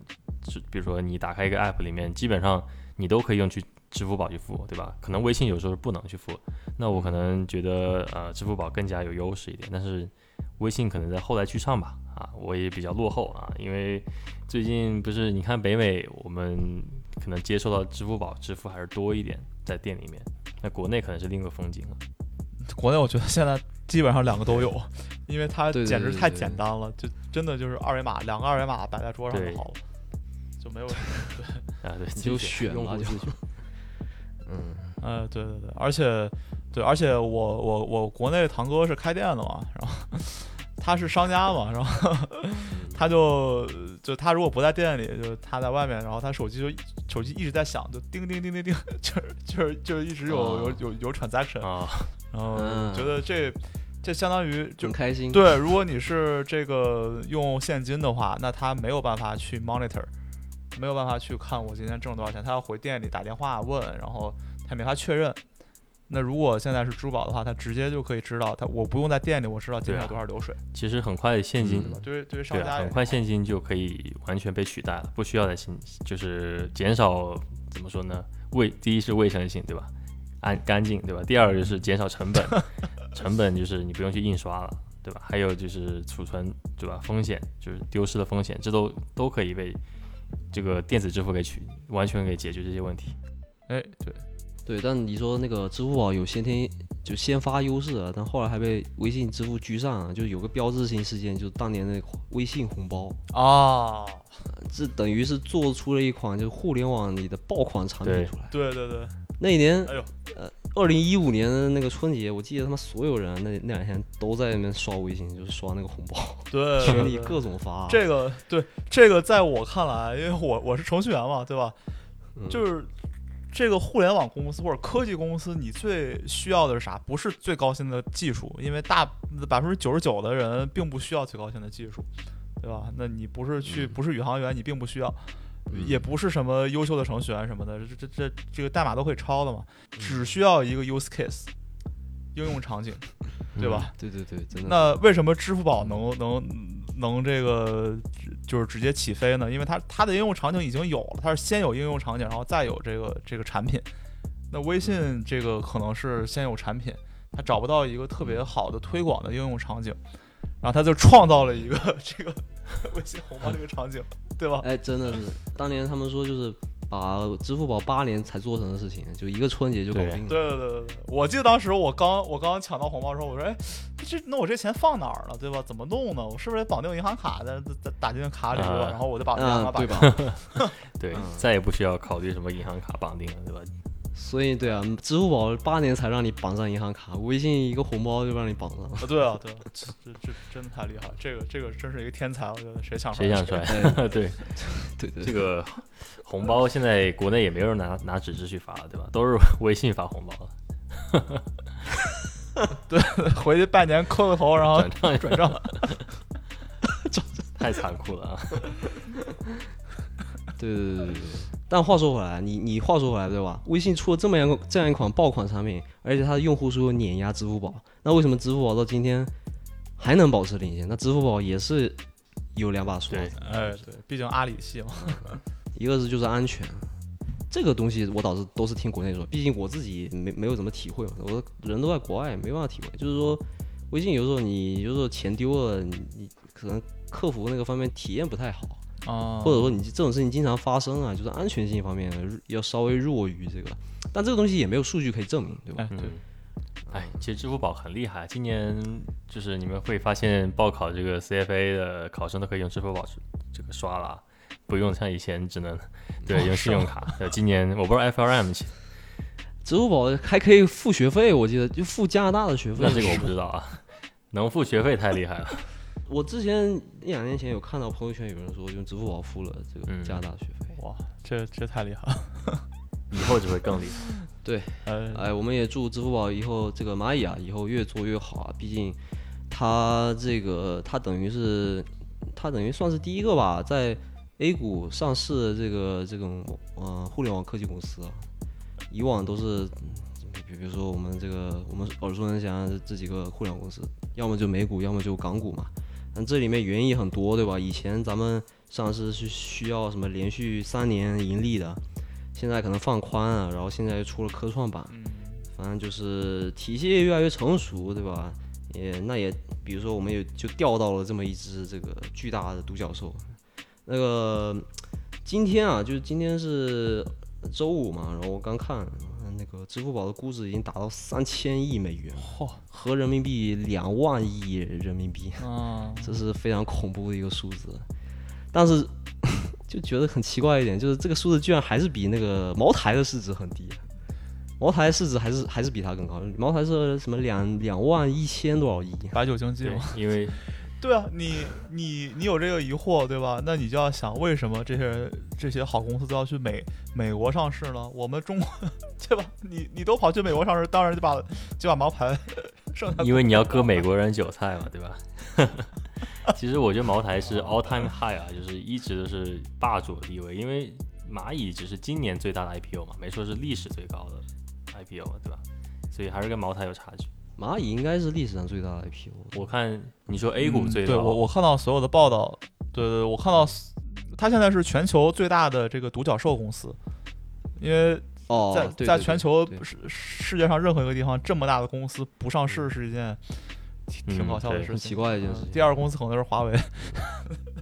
是比如说你打开一个 app 里面，基本上你都可以用去支付宝去付，对吧？可能微信有时候是不能去付，那我可能觉得呃支付宝更加有优势一点，但是微信可能在后来居上吧。啊，我也比较落后啊，因为最近不是你看北美，我们可能接受到支付宝支付还是多一点在店里面，那国内可能是另一个风景了。国内我觉得现在基本上两个都有，因为它简直太简单了，就真的就是二维码，两个二维码摆在桌上就好了，就没有什么。*laughs* 啊，对，你就选选吧就。嗯，呃，对对对，而且对，而且我我我国内堂哥是开店的嘛，然后他是商家嘛，然后 *laughs* 他就就他如果不在店里，就是他在外面，然后他手机就手机一直在响，就叮叮叮叮叮，*laughs* 就是就是就是一直有有哦有有 transaction，啊，然后嗯。觉得这这相当于就很开心。对，如果你是这个用现金的话，那他没有办法去 monitor，没有办法去看我今天挣了多少钱，他要回店里打电话问，然后他没法确认。那如果现在是支付宝的话，他直接就可以知道，他我不用在店里，我知道今天有多少流水，其实很快现金嗯对吧？对商家很快现金就可以完全被取代了，不需要再新，就是减少怎么说呢？卫第一是卫生性，对吧？安干净，对吧？第二个就是减少成本，*laughs* 成本就是你不用去印刷了，对吧？还有就是储存，对吧？风险就是丢失的风险，这都都可以被这个电子支付给取，完全给解决这些问题。哎，对，对，但你说那个支付宝有先天就先发优势啊，但后来还被微信支付居上啊，就有个标志性事件，就是当年的微信红包，啊，*laughs* 这等于是做出了一款就是互联网里的爆款产品出来。对对对，那一年，哎呦。呃，二零一五年的那个春节，我记得他妈所有人那那两天都在那边刷微信，就是刷那个红包，对，群里各种发。这个对这个，在我看来，因为我我是程序员嘛，对吧？嗯就是这个互联网公司或者科技公司，你最需要的是啥？不是最高薪的技术，因为大百分之九十九的人并不需要最高薪的技术，对吧？那你不是去嗯不是宇航员，你并不需要。嗯也不是什么优秀的程序员什么的，这这这这个代码都会抄的嘛，嗯只需要一个 use case 应用场景，对吧？对对对，真的。那为什么支付宝能能能这个就是直接起飞呢？因为它它的应用场景已经有了，它是先有应用场景，然后再有这个这个产品。那微信这个可能是先有产品，它找不到一个特别好的推广的应用场景，然后它就创造了一个 *laughs* 这个 *laughs* 微信红包这个场景，对吧？哎，真的是，当年他们说就是把支付宝八年才做成的事情，就一个春节就搞定了。对对对对对，我记得当时我刚我刚抢到红包的时候，我说，哎，这那我这钱放哪儿了，对吧？怎么弄呢？我是不是得绑定银行卡的，打打进卡里，对吧？啊然后我就把银行啊，卡绑对吧？*laughs* 对嗯，再也不需要考虑什么银行卡绑定了，对吧？所以对啊，支付宝八年才让你绑上银行卡，微信一个红包就让你绑上。啊，对啊，对啊，这这这真的太厉害了，这个这个真是一个天才，我觉得谁想？谁想出来？哎 *laughs* *laughs* 对，对对，这个红包现在国内也没有人拿拿纸质去发了，对吧？都是微信发红包 *laughs* 了，回去拜年磕个头，然后转账转账。太残酷了啊！对对对对对。但话说回来，你你话说回来对吧？微信出了这么样这样一款爆款产品，而且它的用户数又碾压支付宝，那为什么支付宝到今天还能保持领先？那支付宝也是有两把刷对子，哎，对，毕竟阿里系嘛。*laughs* 一个是就是安全。这个东西我倒是都是听国内说，毕竟我自己没没有怎么体会嘛，我人都在国外，没办法体会。就是说，微信有时候你有时候钱丢了，你你可能客服那个方面体验不太好，啊，或者说你这种事情经常发生啊，就是安全性方面要稍微弱于这个，但这个东西也没有数据可以证明，对吧？哎，对嗯，哎，其实支付宝很厉害，今年就是你们会发现报考这个 CFA 的考生都可以用支付宝这个刷了，不用像以前只能 *laughs* 对用信用卡。*laughs* 呃，今年我不知道 FRM 其支付宝还可以付学费，我记得就付加拿大的学费。那这个我不知道啊，能付学费太厉害了。我之前一两年前有看到朋友圈有人说用支付宝付了这个嗯加拿大的学费。哇，这这太厉害了。以后只会更厉害。*laughs* 对，哎，哎，我们也祝支付宝以后这个蚂蚁啊，以后越做越好啊。毕竟它这个它等于是它等于算是第一个吧，在 A 股上市的这个这种呃互联网科技公司啊。以往都是比比如说我们这个我们耳熟能详的这几个互联网公司，要么就美股，要么就港股嘛。但这里面原因也很多，对吧？以前咱们上市是需要什么连续三年盈利的，现在可能放宽了，然后现在又出了科创板，嗯，反正就是体系越来越成熟，对吧？也那也，比如说我们也就钓到了这么一只这个巨大的独角兽。那个今天啊，就是今天是周五嘛，然后我刚看那个支付宝的估值已经达到三千亿美元，嚯，合人民币两万亿人民币，啊，这是非常恐怖的一个数字。但是 *laughs* 就觉得很奇怪一点，就是这个数字居然还是比那个茅台的市值很低。茅台市值还是还是比它更高，茅台是什么两两万一千多少亿？白酒经济对嘛。，因为对啊，你你你有这个疑惑，对吧？那你就要想，为什么这些这些好公司都要去美美国上市呢？我们中国，*laughs* 对吧？你你都跑去美国上市，当然就把就把茅台剩下因为你要割美国人韭菜嘛，对吧？*laughs* 其实我觉得茅台是 all time high 啊，就是一直都是霸主的地位。因为蚂蚁只是今年最大的 IPO 嘛，没说是历史最高的 IPO 嘛，对吧？所以还是跟茅台有差距。蚂蚁应该是历史上最大的 IPO。我看你说 A 股嗯最高，对我我看到所有的报道，对对，我看到它现在是全球最大的这个独角兽公司，因为哦，在、在全球世世界上任何一个地方，这么大的公司不上市是一件挺挺搞笑的事情，很奇怪的一件事情嗯第二个公司可能就是华为，*laughs*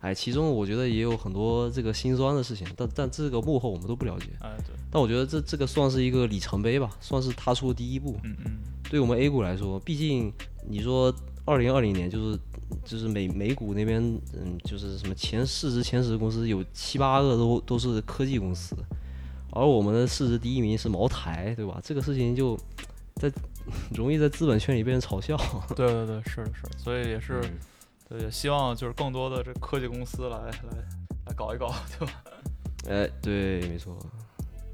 哎，其中我觉得也有很多这个心酸的事情，但但这个幕后我们都不了解。哎对，但我觉得这这个算是一个里程碑吧，算是踏出第一步。嗯嗯，对我们 A 股来说，毕竟你说二零二零年就是就是美美股那边，嗯，就是什么前市值前十公司有七八个都都是科技公司，而我们的市值第一名是茅台，对吧？这个事情就在 *laughs* 容易在资本圈里被人嘲笑。*laughs* 对对对，是的是的，所以也是嗯对，也希望就是更多的这科技公司来来来搞一搞，*laughs* 对吧？哎，对，没错。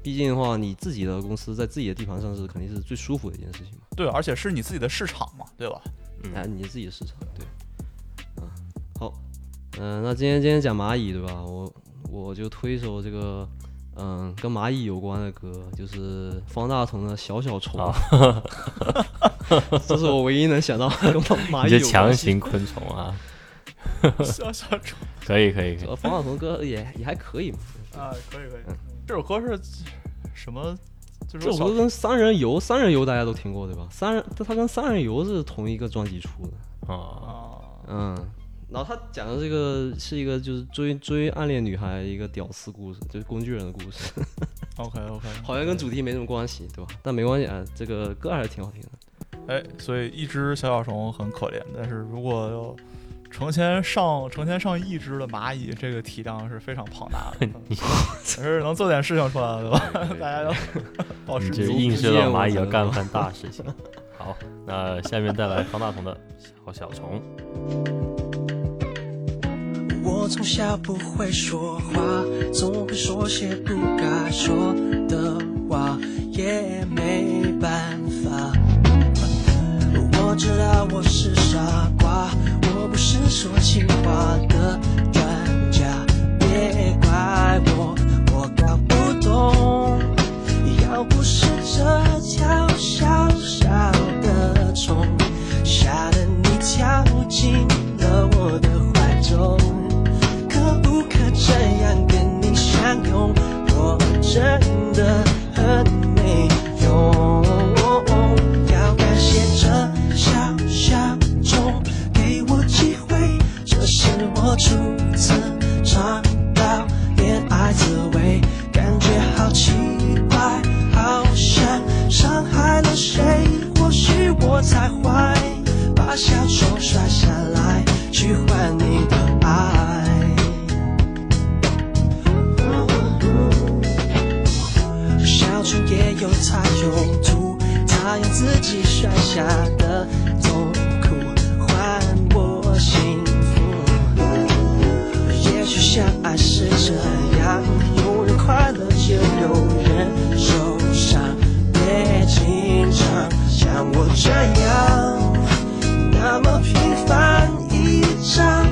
毕竟的话，你自己的公司在自己的地盘上是，肯定是最舒服的一件事情嘛。对，而且是你自己的市场嘛，对吧？哎，你自己的市场，对，嗯，好，嗯、那今天今天讲蚂蚁，对吧？我我就推一首这个，嗯，跟蚂蚁有关的歌，就是方大同的《小小虫》好 *laughs* 这是我唯一能想到跟蚂蚁有你这强关系。行昆虫啊，*laughs* 小小虫可以可以可以，呃方大同歌也也还可以嘛。啊，可以可以。这首歌是什么？就是这首歌跟三人游，三人游大家都听过对吧？三人，它跟三人游是同一个专辑出的。啊，啊，嗯，然后他讲的这个是一个就是追追暗恋女孩一个屌丝故事，就是工具人的故事，OK OK，*laughs* 好像跟主题没什么关系，对吧？但没关系啊，这个歌还是挺好听的。哎，所以一只小小虫很可怜，但是如果要成千上成千上亿只的蚂蚁，这个体量是非常庞大的，*laughs* 也是能做点事情出来的，对吧？大家要保持你这如映射到蚂蚁要干翻大事情。好，那下面带来方大同的小小虫。我从小不会说话，总会说些不该说的话，也没办法。我知道我是傻瓜，我不是说情话的专家，别怪我，我搞不懂。要不是这条小小的虫，吓得你跳进了我的怀中，这样跟你相拥？我真的很没用。要感谢这小小虫给我机会，这是我初次尝到恋爱滋味，感觉好奇怪，好像伤害了谁。或许我太坏，把小虫摔下来，去换用自己摔下的痛苦换我幸福。也许相爱是这样，有人快乐就有人受伤，别紧张，像我这样那么平凡一张